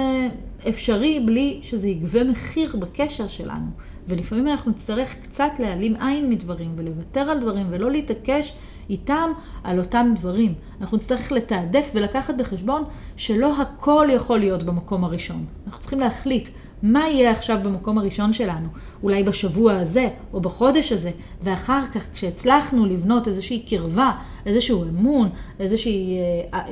אפשרי בלי שזה יגבה מחיר בקשר שלנו. ולפעמים אנחנו נצטרך קצת להעלים עין מדברים ולוותר על דברים ולא להתעקש איתם על אותם דברים. אנחנו נצטרך לתעדף ולקחת בחשבון שלא הכל יכול להיות במקום הראשון. אנחנו צריכים להחליט מה יהיה עכשיו במקום הראשון שלנו, אולי בשבוע הזה או בחודש הזה, ואחר כך כשהצלחנו לבנות איזושהי קרבה, איזשהו אמון, איזושהי אה, אה,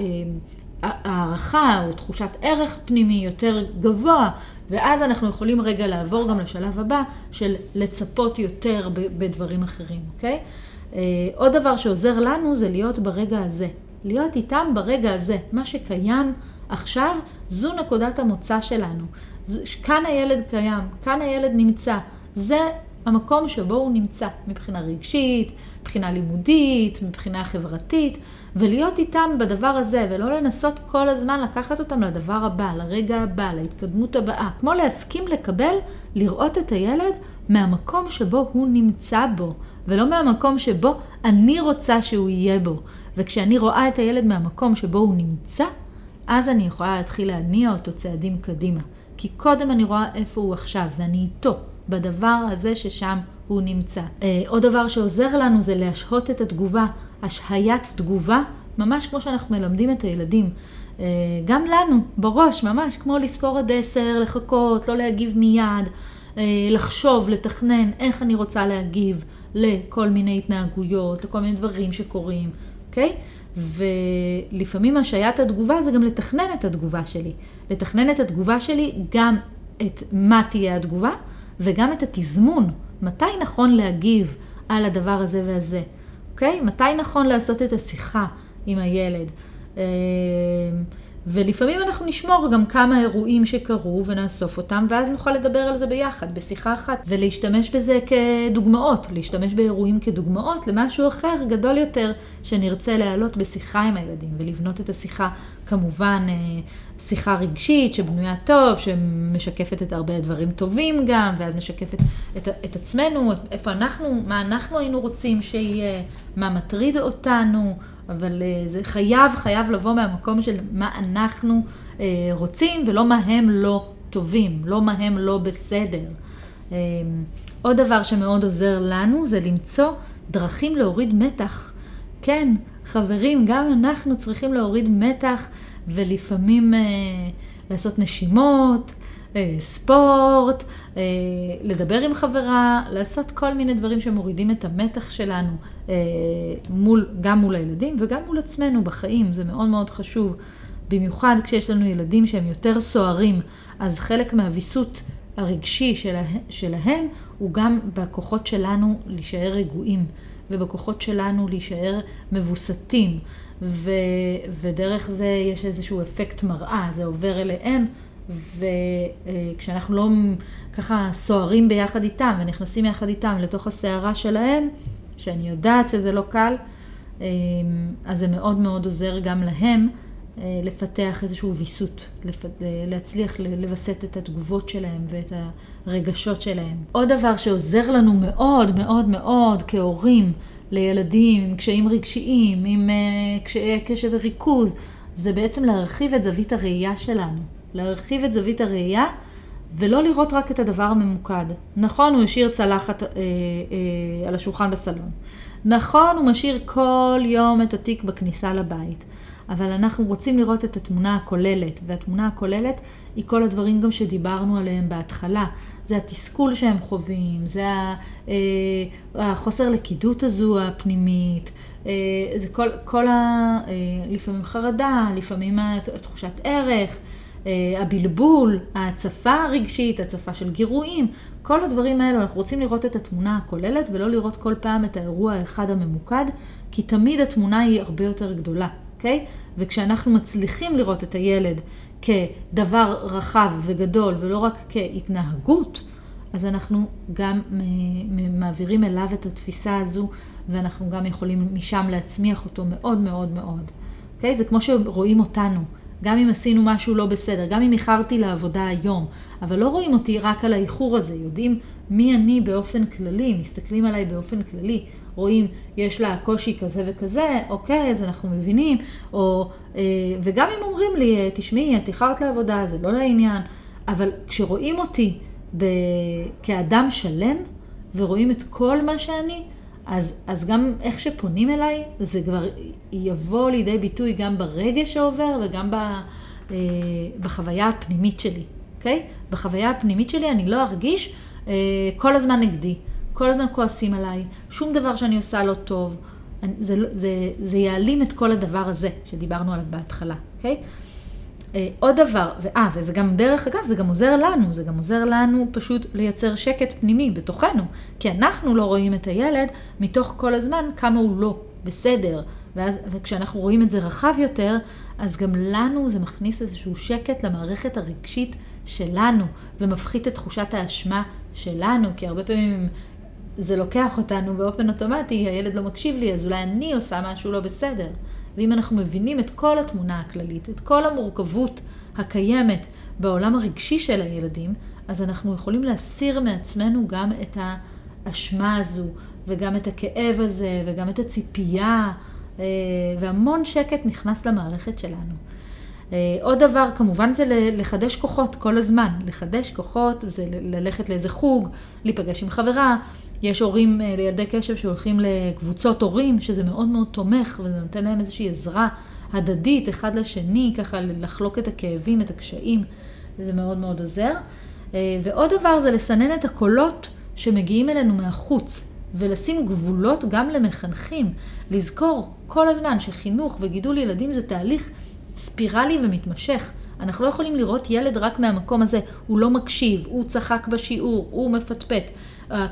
אה, הערכה או תחושת ערך פנימי יותר גבוה, ואז אנחנו יכולים רגע לעבור גם לשלב הבא של לצפות יותר בדברים אחרים, אוקיי? אה, עוד דבר שעוזר לנו זה להיות ברגע הזה. להיות איתם ברגע הזה. מה שקיים עכשיו, זו נקודת המוצא שלנו. כאן הילד קיים, כאן הילד נמצא. זה המקום שבו הוא נמצא, מבחינה רגשית, מבחינה לימודית, מבחינה חברתית, ולהיות איתם בדבר הזה, ולא לנסות כל הזמן לקחת אותם לדבר הבא, לרגע הבא, להתקדמות הבאה. כמו להסכים לקבל, לראות את הילד מהמקום שבו הוא נמצא בו, ולא מהמקום שבו אני רוצה שהוא יהיה בו. וכשאני רואה את הילד מהמקום שבו הוא נמצא, אז אני יכולה להתחיל להניע אותו צעדים קדימה. כי קודם אני רואה איפה הוא עכשיו, ואני איתו, בדבר הזה ששם הוא נמצא. אה, עוד דבר שעוזר לנו זה להשהות את התגובה, השהיית תגובה, ממש כמו שאנחנו מלמדים את הילדים. אה, גם לנו, בראש, ממש כמו לספור עד עשר, לחכות, לא להגיב מיד, אה, לחשוב, לתכנן איך אני רוצה להגיב לכל מיני התנהגויות, לכל מיני דברים שקורים, אוקיי? ולפעמים השהיית התגובה זה גם לתכנן את התגובה שלי. לתכנן את התגובה שלי, גם את מה תהיה התגובה, וגם את התזמון. מתי נכון להגיב על הדבר הזה והזה, אוקיי? מתי נכון לעשות את השיחה עם הילד. ולפעמים אנחנו נשמור גם כמה אירועים שקרו ונאסוף אותם, ואז נוכל לדבר על זה ביחד, בשיחה אחת, ולהשתמש בזה כדוגמאות, להשתמש באירועים כדוגמאות למשהו אחר, גדול יותר, שנרצה להעלות בשיחה עם הילדים, ולבנות את השיחה, כמובן, אה, שיחה רגשית שבנויה טוב, שמשקפת את הרבה דברים טובים גם, ואז משקפת את, את עצמנו, איפה אנחנו, מה אנחנו היינו רוצים שיהיה, מה מטריד אותנו. אבל uh, זה חייב, חייב לבוא מהמקום של מה אנחנו uh, רוצים ולא מה הם לא טובים, לא מה הם לא בסדר. Uh, עוד דבר שמאוד עוזר לנו זה למצוא דרכים להוריד מתח. כן, חברים, גם אנחנו צריכים להוריד מתח ולפעמים uh, לעשות נשימות, ספורט, אה, לדבר עם חברה, לעשות כל מיני דברים שמורידים את המתח שלנו, אה, מול, גם מול הילדים וגם מול עצמנו בחיים, זה מאוד מאוד חשוב. במיוחד כשיש לנו ילדים שהם יותר סוערים, אז חלק מהוויסות הרגשי שלה, שלהם הוא גם בכוחות שלנו להישאר רגועים, ובכוחות שלנו להישאר מבוסתים, ו, ודרך זה יש איזשהו אפקט מראה, זה עובר אליהם. וכשאנחנו לא ככה סוערים ביחד איתם ונכנסים יחד איתם לתוך הסערה שלהם, שאני יודעת שזה לא קל, אמ, אז זה מאוד מאוד עוזר גם להם אה, לפתח איזשהו ויסות, להצליח לווסת את התגובות שלהם ואת הרגשות שלהם. עוד דבר שעוזר לנו מאוד מאוד מאוד כהורים לילדים עם קשיים רגשיים, עם אה, קשיי קשב וריכוז, זה בעצם להרחיב את זווית הראייה שלנו. להרחיב את זווית הראייה ולא לראות רק את הדבר הממוקד. נכון, הוא השאיר צלחת אה, אה, על השולחן בסלון. נכון, הוא משאיר כל יום את התיק בכניסה לבית. אבל אנחנו רוצים לראות את התמונה הכוללת, והתמונה הכוללת היא כל הדברים גם שדיברנו עליהם בהתחלה. זה התסכול שהם חווים, זה אה, החוסר לכידות הזו הפנימית, אה, זה כל, כל ה... אה, לפעמים חרדה, לפעמים תחושת ערך. הבלבול, ההצפה הרגשית, הצפה של גירויים, כל הדברים האלו, אנחנו רוצים לראות את התמונה הכוללת ולא לראות כל פעם את האירוע האחד הממוקד, כי תמיד התמונה היא הרבה יותר גדולה, אוקיי? וכשאנחנו מצליחים לראות את הילד כדבר רחב וגדול ולא רק כהתנהגות, אז אנחנו גם מעבירים אליו את התפיסה הזו, ואנחנו גם יכולים משם להצמיח אותו מאוד מאוד מאוד. אוקיי? זה כמו שרואים אותנו. גם אם עשינו משהו לא בסדר, גם אם איחרתי לעבודה היום, אבל לא רואים אותי רק על האיחור הזה, יודעים מי אני באופן כללי, מסתכלים עליי באופן כללי, רואים, יש לה קושי כזה וכזה, אוקיי, אז אנחנו מבינים, או, אה, וגם אם אומרים לי, תשמעי, את איחרת לעבודה, זה לא לעניין, אבל כשרואים אותי ב... כאדם שלם, ורואים את כל מה שאני, אז, אז גם איך שפונים אליי, זה כבר יבוא לידי ביטוי גם ברגש שעובר וגם ב, אה, בחוויה הפנימית שלי, אוקיי? בחוויה הפנימית שלי אני לא ארגיש אה, כל הזמן נגדי, כל הזמן כועסים עליי, שום דבר שאני עושה לא טוב. זה, זה, זה יעלים את כל הדבר הזה שדיברנו עליו בהתחלה, אוקיי? אה, עוד דבר, ואה, וזה גם דרך אגב, זה גם עוזר לנו, זה גם עוזר לנו פשוט לייצר שקט פנימי בתוכנו, כי אנחנו לא רואים את הילד מתוך כל הזמן כמה הוא לא בסדר, ואז, וכשאנחנו רואים את זה רחב יותר, אז גם לנו זה מכניס איזשהו שקט למערכת הרגשית שלנו, ומפחית את תחושת האשמה שלנו, כי הרבה פעמים זה לוקח אותנו באופן אוטומטי, הילד לא מקשיב לי, אז אולי אני עושה משהו לא בסדר. ואם אנחנו מבינים את כל התמונה הכללית, את כל המורכבות הקיימת בעולם הרגשי של הילדים, אז אנחנו יכולים להסיר מעצמנו גם את האשמה הזו, וגם את הכאב הזה, וגם את הציפייה, אה, והמון שקט נכנס למערכת שלנו. אה, עוד דבר כמובן זה לחדש כוחות כל הזמן, לחדש כוחות זה ללכת לאיזה חוג, להיפגש עם חברה, יש הורים אה, לילדי קשב שהולכים לקבוצות הורים, שזה מאוד מאוד תומך, וזה נותן להם איזושהי עזרה הדדית אחד לשני, ככה לחלוק את הכאבים, את הקשיים, זה מאוד מאוד עוזר. אה, ועוד דבר זה לסנן את הקולות שמגיעים אלינו מהחוץ, ולשים גבולות גם למחנכים. לזכור כל הזמן שחינוך וגידול ילדים זה תהליך ספירלי ומתמשך. אנחנו לא יכולים לראות ילד רק מהמקום הזה, הוא לא מקשיב, הוא צחק בשיעור, הוא מפטפט.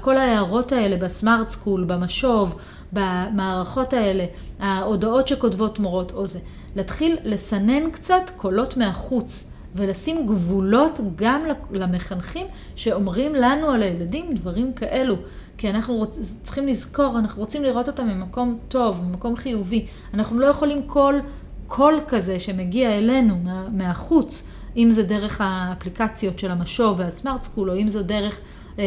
כל ההערות האלה בסמארט סקול, במשוב, במערכות האלה, ההודעות שכותבות מורות או זה, להתחיל לסנן קצת קולות מהחוץ ולשים גבולות גם למחנכים שאומרים לנו על הילדים דברים כאלו. כי אנחנו רוצ... צריכים לזכור, אנחנו רוצים לראות אותם ממקום טוב, ממקום חיובי. אנחנו לא יכולים כל קול כזה שמגיע אלינו מה, מהחוץ, אם זה דרך האפליקציות של המשוב והסמארט סקול, או אם זו דרך אה,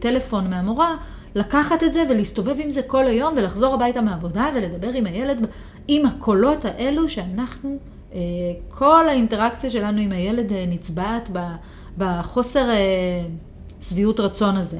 טלפון מהמורה, לקחת את זה ולהסתובב עם זה כל היום ולחזור הביתה מהעבודה ולדבר עם הילד, עם הקולות האלו שאנחנו, אה, כל האינטראקציה שלנו עם הילד אה, נצבעת בחוסר אה, שביעות רצון הזה,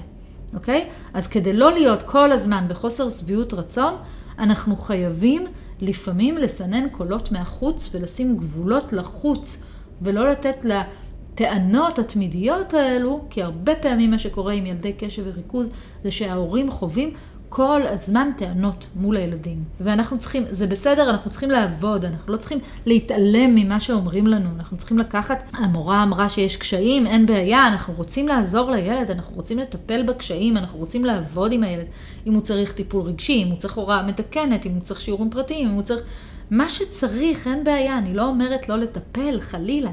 אוקיי? אז כדי לא להיות כל הזמן בחוסר שביעות רצון, אנחנו חייבים לפעמים לסנן קולות מהחוץ ולשים גבולות לחוץ, ולא לתת לטענות התמידיות האלו, כי הרבה פעמים מה שקורה עם ילדי קשב וריכוז זה שההורים חווים כל הזמן טענות מול הילדים. ואנחנו צריכים, זה בסדר, אנחנו צריכים לעבוד, אנחנו לא צריכים להתעלם ממה שאומרים לנו, אנחנו צריכים לקחת, המורה אמרה שיש קשיים, אין בעיה, אנחנו רוצים לעזור לילד, אנחנו רוצים לטפל בקשיים, אנחנו רוצים לעבוד עם הילד, אם הוא צריך טיפול רגשי, אם הוא צריך הוראה מתקנת, אם הוא צריך שיעורים פרטיים, אם הוא צריך... מה שצריך, אין בעיה, אני לא אומרת לא לטפל, חלילה.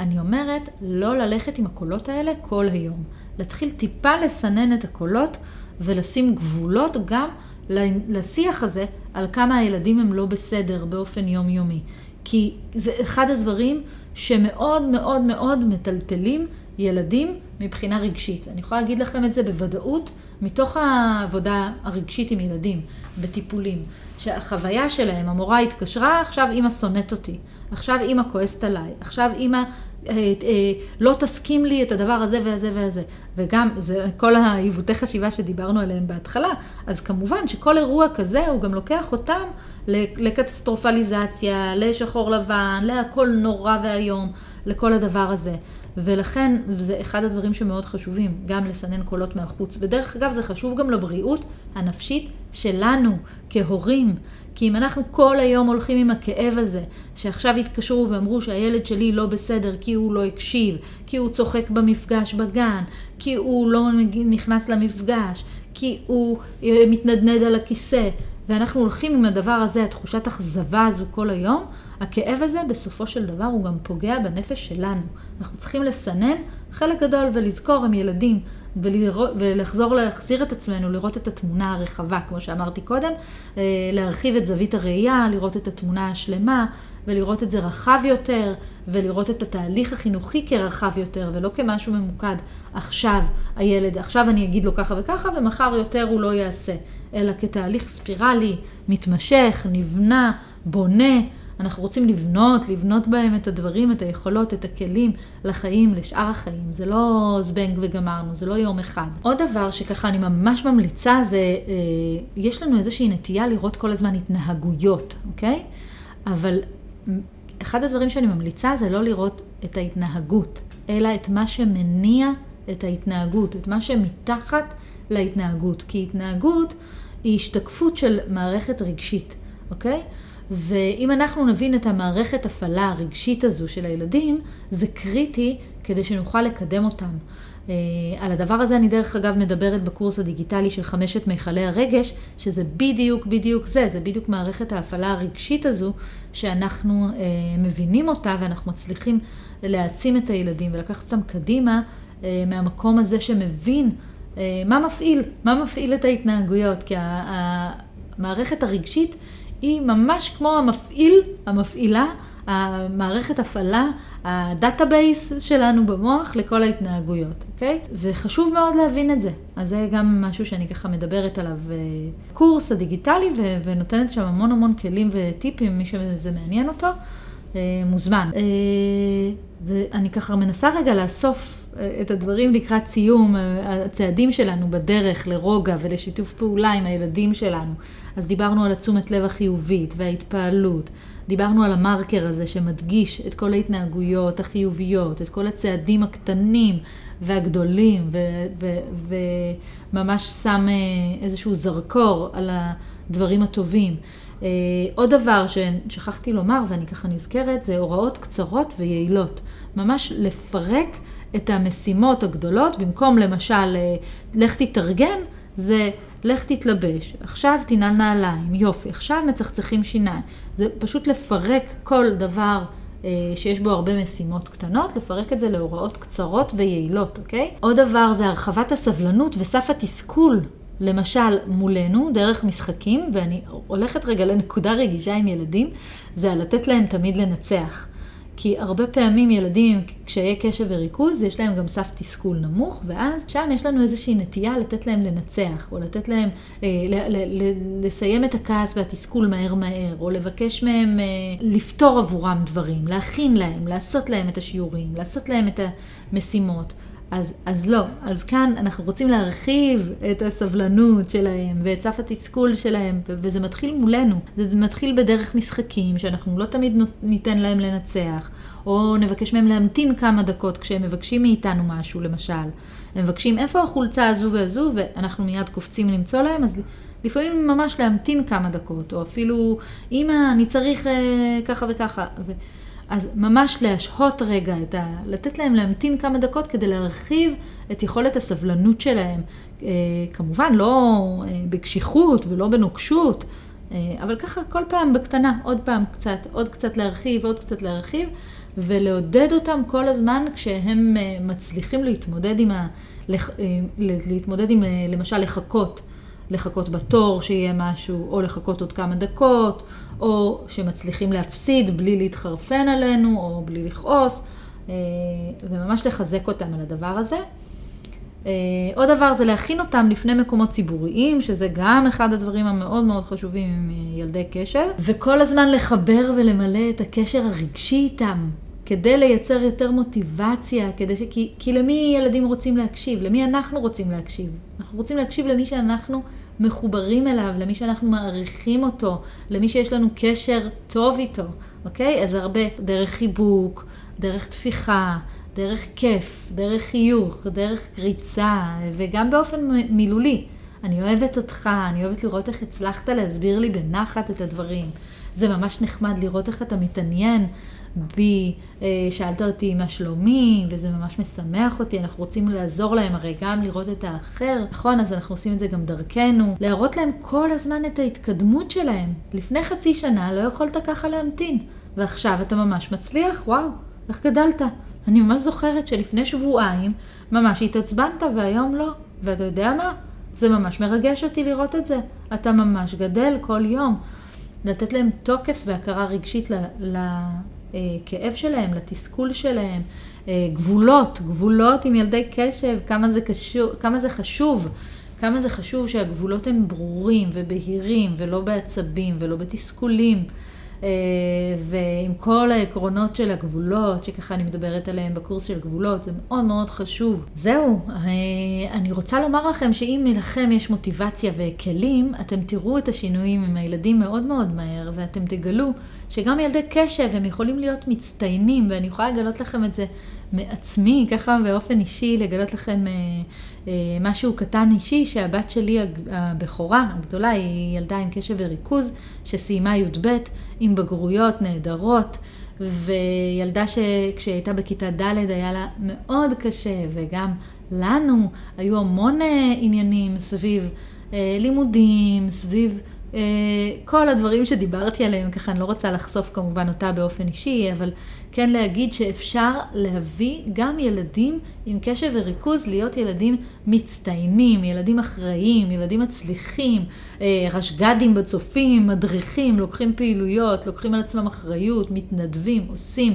אני אומרת לא ללכת עם הקולות האלה כל היום. להתחיל טיפה לסנן את הקולות ולשים גבולות גם לשיח הזה על כמה הילדים הם לא בסדר באופן יומיומי. כי זה אחד הדברים שמאוד מאוד מאוד מטלטלים ילדים מבחינה רגשית. אני יכולה להגיד לכם את זה בוודאות מתוך העבודה הרגשית עם ילדים, בטיפולים. שהחוויה שלהם, המורה התקשרה, עכשיו אימא שונאת אותי, עכשיו אימא כועסת עליי, עכשיו אימא לא תסכים לי את הדבר הזה והזה והזה. וגם זה כל העיוותי חשיבה שדיברנו עליהם בהתחלה, אז כמובן שכל אירוע כזה הוא גם לוקח אותם לקטסטרופליזציה, לשחור לבן, להכל נורא ואיום, לכל הדבר הזה. ולכן זה אחד הדברים שמאוד חשובים, גם לסנן קולות מהחוץ. ודרך אגב, זה חשוב גם לבריאות הנפשית שלנו כהורים. כי אם אנחנו כל היום הולכים עם הכאב הזה, שעכשיו התקשרו ואמרו שהילד שלי לא בסדר כי הוא לא הקשיב, כי הוא צוחק במפגש בגן, כי הוא לא נכנס למפגש, כי הוא אה, מתנדנד על הכיסא, ואנחנו הולכים עם הדבר הזה, התחושת אכזבה הזו כל היום, הכאב הזה בסופו של דבר הוא גם פוגע בנפש שלנו. אנחנו צריכים לסנן חלק גדול ולזכור, הם ילדים, ולחזור להחזיר את עצמנו, לראות את התמונה הרחבה, כמו שאמרתי קודם, אה, להרחיב את זווית הראייה, לראות את התמונה השלמה, ולראות את זה רחב יותר, ולראות את התהליך החינוכי כרחב יותר, ולא כמשהו ממוקד. עכשיו הילד, עכשיו אני אגיד לו ככה וככה, ומחר יותר הוא לא יעשה, אלא כתהליך ספירלי, מתמשך, נבנה, בונה. אנחנו רוצים לבנות, לבנות בהם את הדברים, את היכולות, את הכלים לחיים, לשאר החיים. זה לא זבנג וגמרנו, זה לא יום אחד. עוד דבר שככה אני ממש ממליצה זה, אה, יש לנו איזושהי נטייה לראות כל הזמן התנהגויות, אוקיי? אבל אחד הדברים שאני ממליצה זה לא לראות את ההתנהגות, אלא את מה שמניע את ההתנהגות, את מה שמתחת להתנהגות. כי התנהגות היא השתקפות של מערכת רגשית, אוקיי? ואם אנחנו נבין את המערכת הפעלה הרגשית הזו של הילדים, זה קריטי כדי שנוכל לקדם אותם. Uh, על הדבר הזה אני דרך אגב מדברת בקורס הדיגיטלי של חמשת מיכלי הרגש, שזה בדיוק בדיוק זה, זה בדיוק מערכת ההפעלה הרגשית הזו, שאנחנו uh, מבינים אותה ואנחנו מצליחים להעצים את הילדים ולקחת אותם קדימה uh, מהמקום הזה שמבין uh, מה מפעיל, מה מפעיל את ההתנהגויות, כי המערכת הרגשית היא ממש כמו המפעיל, המפעילה, המערכת הפעלה, ה database שלנו במוח לכל ההתנהגויות, אוקיי? וחשוב מאוד להבין את זה. אז זה גם משהו שאני ככה מדברת עליו. אה, קורס הדיגיטלי ונותנת שם המון המון כלים וטיפים, מי שזה מעניין אותו, אה, מוזמן. אה, ואני ככה מנסה רגע לאסוף את הדברים לקראת סיום, הצעדים שלנו בדרך לרוגע ולשיתוף פעולה עם הילדים שלנו. אז דיברנו על התשומת לב החיובית וההתפעלות, דיברנו על המרקר הזה שמדגיש את כל ההתנהגויות החיוביות, את כל הצעדים הקטנים והגדולים, וממש שם אה, איזשהו זרקור על הדברים הטובים. אה, עוד דבר ששכחתי לומר, ואני ככה נזכרת, זה הוראות קצרות ויעילות. ממש לפרק את המשימות הגדולות, במקום למשל, אה, לך תתארגן, זה לך תתלבש, עכשיו תנעל נעליים, יופי, עכשיו מצחצחים שיניים. זה פשוט לפרק כל דבר אה, שיש בו הרבה משימות קטנות, לפרק את זה להוראות קצרות ויעילות, אוקיי? עוד דבר זה הרחבת הסבלנות וסף התסכול. למשל, מולנו, דרך משחקים, ואני הולכת רגע לנקודה רגישה עם ילדים, זה על לתת להם תמיד לנצח. כי הרבה פעמים ילדים עם קשיי קשב וריכוז, יש להם גם סף תסכול נמוך, ואז שם יש לנו איזושהי נטייה לתת להם לנצח, או לתת להם אה, לסיים את הכעס והתסכול מהר מהר, או לבקש מהם אה, לפתור עבורם דברים, להכין להם, לעשות להם את השיעורים, לעשות להם את המשימות. אז, אז לא, אז כאן אנחנו רוצים להרחיב את הסבלנות שלהם ואת סף התסכול שלהם, וזה מתחיל מולנו. זה מתחיל בדרך משחקים, שאנחנו לא תמיד ניתן להם לנצח, או נבקש מהם להמתין כמה דקות כשהם מבקשים מאיתנו משהו, למשל. הם מבקשים איפה החולצה הזו והזו, ואנחנו מיד קופצים למצוא להם, אז לפעמים ממש להמתין כמה דקות, או אפילו, אמא, אני צריך אה, ככה וככה. אז ממש להשהות רגע, את ה... לתת להם להמתין כמה דקות כדי להרחיב את יכולת הסבלנות שלהם. אה, כמובן, לא אה, בקשיחות ולא בנוקשות, אה, אבל ככה כל פעם בקטנה, עוד פעם קצת, עוד קצת להרחיב, עוד קצת להרחיב, ולעודד אותם כל הזמן כשהם מצליחים להתמודד עם, ה... להתמודד עם, למשל, לחכות. לחכות בתור שיהיה משהו, או לחכות עוד כמה דקות, או שמצליחים להפסיד בלי להתחרפן עלינו, או בלי לכעוס, אה, וממש לחזק אותם על הדבר הזה. אה, עוד דבר זה להכין אותם לפני מקומות ציבוריים, שזה גם אחד הדברים המאוד מאוד חשובים עם אה, ילדי קשר, וכל הזמן לחבר ולמלא את הקשר הרגשי איתם, כדי לייצר יותר מוטיבציה, כדי ש... כי, כי למי ילדים רוצים להקשיב? למי אנחנו רוצים להקשיב? אנחנו רוצים להקשיב למי שאנחנו מחוברים אליו, למי שאנחנו מעריכים אותו, למי שיש לנו קשר טוב איתו, אוקיי? אז הרבה דרך חיבוק, דרך תפיחה, דרך כיף, דרך חיוך, דרך קריצה, וגם באופן מילולי. אני אוהבת אותך, אני אוהבת לראות איך הצלחת להסביר לי בנחת את הדברים. זה ממש נחמד לראות איך אתה מתעניין בי, אה, שאלת אותי מה שלומי, וזה ממש משמח אותי, אנחנו רוצים לעזור להם הרי גם לראות את האחר, נכון? אז אנחנו עושים את זה גם דרכנו, להראות להם כל הזמן את ההתקדמות שלהם. לפני חצי שנה לא יכולת ככה להמתין, ועכשיו אתה ממש מצליח, וואו, איך גדלת? אני ממש זוכרת שלפני שבועיים ממש התעצבנת והיום לא, ואתה יודע מה? זה ממש מרגש אותי לראות את זה. אתה ממש גדל כל יום. לתת להם תוקף והכרה רגשית לכאב שלהם, לתסכול שלהם, אה, גבולות, גבולות עם ילדי קשב, כמה זה, קשור, כמה זה חשוב, כמה זה חשוב שהגבולות הם ברורים ובהירים ולא בעצבים ולא בתסכולים. אה, ועם כל העקרונות של הגבולות, שככה אני מדברת עליהם בקורס של גבולות, זה מאוד מאוד חשוב. זהו, אה, אני רוצה לומר לכם שאם לכם יש מוטיבציה וכלים, אתם תראו את השינויים עם הילדים מאוד מאוד מהר, ואתם תגלו שגם ילדי קשב הם יכולים להיות מצטיינים, ואני יכולה לגלות לכם את זה מעצמי, ככה באופן אישי, לגלות לכם אה, משהו קטן אישי, שהבת שלי הבכורה, הגדולה, היא ילדה עם קשב וריכוז, שסיימה י"ב עם בגרויות נהדרות. וילדה שכשהיא הייתה בכיתה ד' היה לה מאוד קשה, וגם לנו היו המון אה, עניינים סביב אה, לימודים, סביב אה, כל הדברים שדיברתי עליהם, ככה אני לא רוצה לחשוף כמובן אותה באופן אישי, אבל כן להגיד שאפשר להביא גם ילדים עם קשב וריכוז להיות ילדים מצטיינים, ילדים אחראיים, ילדים מצליחים, אה, רשג"דים בצופים, מדריכים, לוקחים פעילויות, לוקחים על עצמם אחריות, מתנדבים, עושים,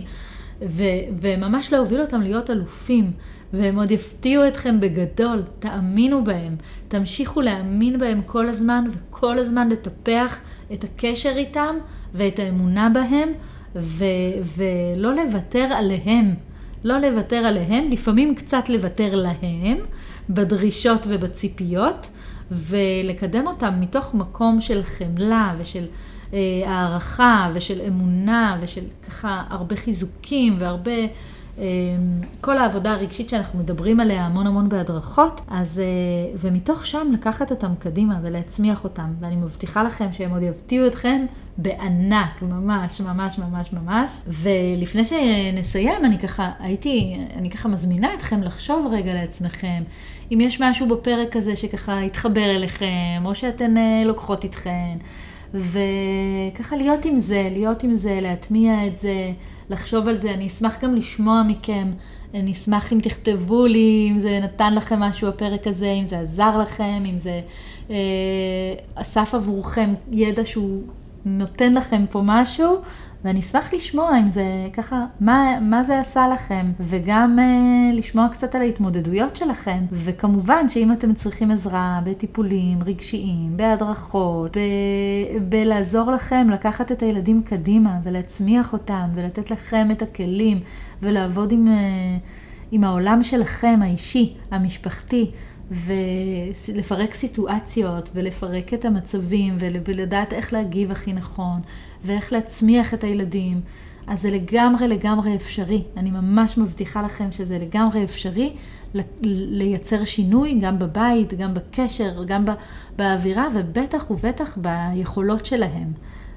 ו- וממש להוביל אותם להיות אלופים. והם עוד יפתיעו אתכם בגדול, תאמינו בהם, תמשיכו להאמין בהם כל הזמן וכל הזמן לטפח את הקשר איתם ואת האמונה בהם ו- ולא לוותר עליהם. לא לוותר עליהם, לפעמים קצת לוותר להם בדרישות ובציפיות ולקדם אותם מתוך מקום של חמלה ושל אה, הערכה ושל אמונה ושל ככה הרבה חיזוקים והרבה כל העבודה הרגשית שאנחנו מדברים עליה המון המון בהדרכות, אז, אה, ומתוך שם לקחת אותם קדימה ולהצמיח אותם, ואני מבטיחה לכם שהם עוד יבטיעו אתכם בענק, ממש, ממש, ממש, ממש. ולפני שנסיים, אני ככה, הייתי, אני ככה מזמינה אתכם לחשוב רגע לעצמכם, אם יש משהו בפרק הזה שככה יתחבר אליכם, או שאתן אה, לוקחות איתכן. וככה להיות עם זה, להיות עם זה, להטמיע את זה, לחשוב על זה. אני אשמח גם לשמוע מכם, אני אשמח אם תכתבו לי, אם זה נתן לכם משהו הפרק הזה, אם זה עזר לכם, אם זה אה, אסף עבורכם ידע שהוא נותן לכם פה משהו, ואני אשמח לשמוע אם זה ככה, מה, מה זה עשה לכם, וגם אה, לשמוע קצת על ההתמודדויות שלכם. וכמובן שאם אתם צריכים עזרה בטיפולים רגשיים, בהדרכות, ב, בלעזור לכם לקחת את הילדים קדימה ולהצמיח אותם ולתת לכם את הכלים ולעבוד עם, אה, עם העולם שלכם, האישי, המשפחתי. ולפרק סיטואציות ולפרק את המצבים ולדעת איך להגיב הכי נכון ואיך להצמיח את הילדים. אז זה לגמרי לגמרי אפשרי. אני ממש מבטיחה לכם שזה לגמרי אפשרי לייצר שינוי גם בבית, גם בקשר, גם באווירה ובטח ובטח ביכולות שלהם.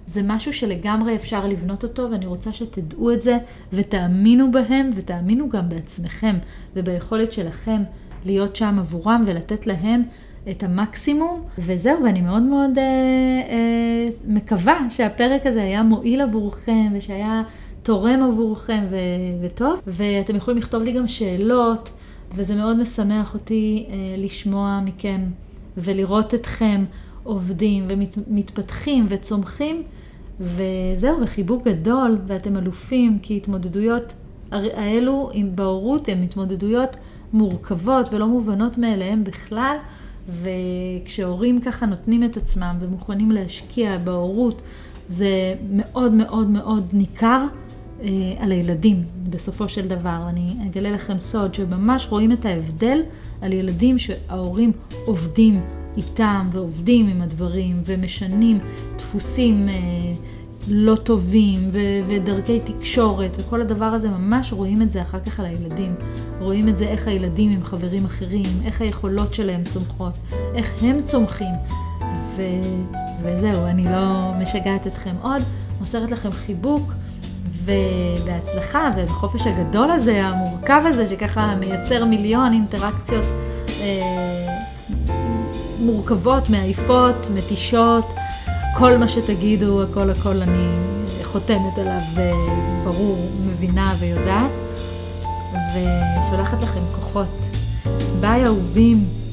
זה משהו שלגמרי אפשר לבנות אותו ואני רוצה שתדעו את זה ותאמינו בהם ותאמינו גם בעצמכם וביכולת שלכם להיות שם עבורם ולתת להם את המקסימום. וזהו, ואני מאוד מאוד אה, אה, מקווה שהפרק הזה היה מועיל עבורכם ושהיה תורם עבורכם ו- וטוב. ואתם יכולים לכתוב לי גם שאלות, וזה מאוד משמח אותי אה, לשמוע מכם ולראות אתכם עובדים ומתפתחים וצומחים. וזהו, וחיבוק גדול, ואתם אלופים, כי התמודדויות האלו בהורות הן התמודדויות מורכבות ולא מובנות מאליהם בכלל, וכשהורים ככה נותנים את עצמם ומוכנים להשקיע בהורות, זה מאוד מאוד מאוד ניכר אה, על הילדים בסופו של דבר. אני אגלה לכם סוד שממש רואים את ההבדל על ילדים שההורים עובדים איתם ועובדים עם הדברים ומשנים דפוסים. אה, לא טובים ו- ודרכי תקשורת וכל הדבר הזה, ממש רואים את זה אחר כך על הילדים. רואים את זה איך הילדים עם חברים אחרים, איך היכולות שלהם צומחות, איך הם צומחים. ו- וזהו, אני לא משגעת אתכם עוד, מוסרת לכם חיבוק. ובהצלחה ובחופש הגדול הזה, המורכב הזה, שככה מייצר מיליון אינטראקציות אה, מורכבות, מעייפות, מתישות, כל מה שתגידו, הכל הכל אני חותמת עליו ברור, מבינה ויודעת, ושולחת לכם כוחות. ביי אהובים.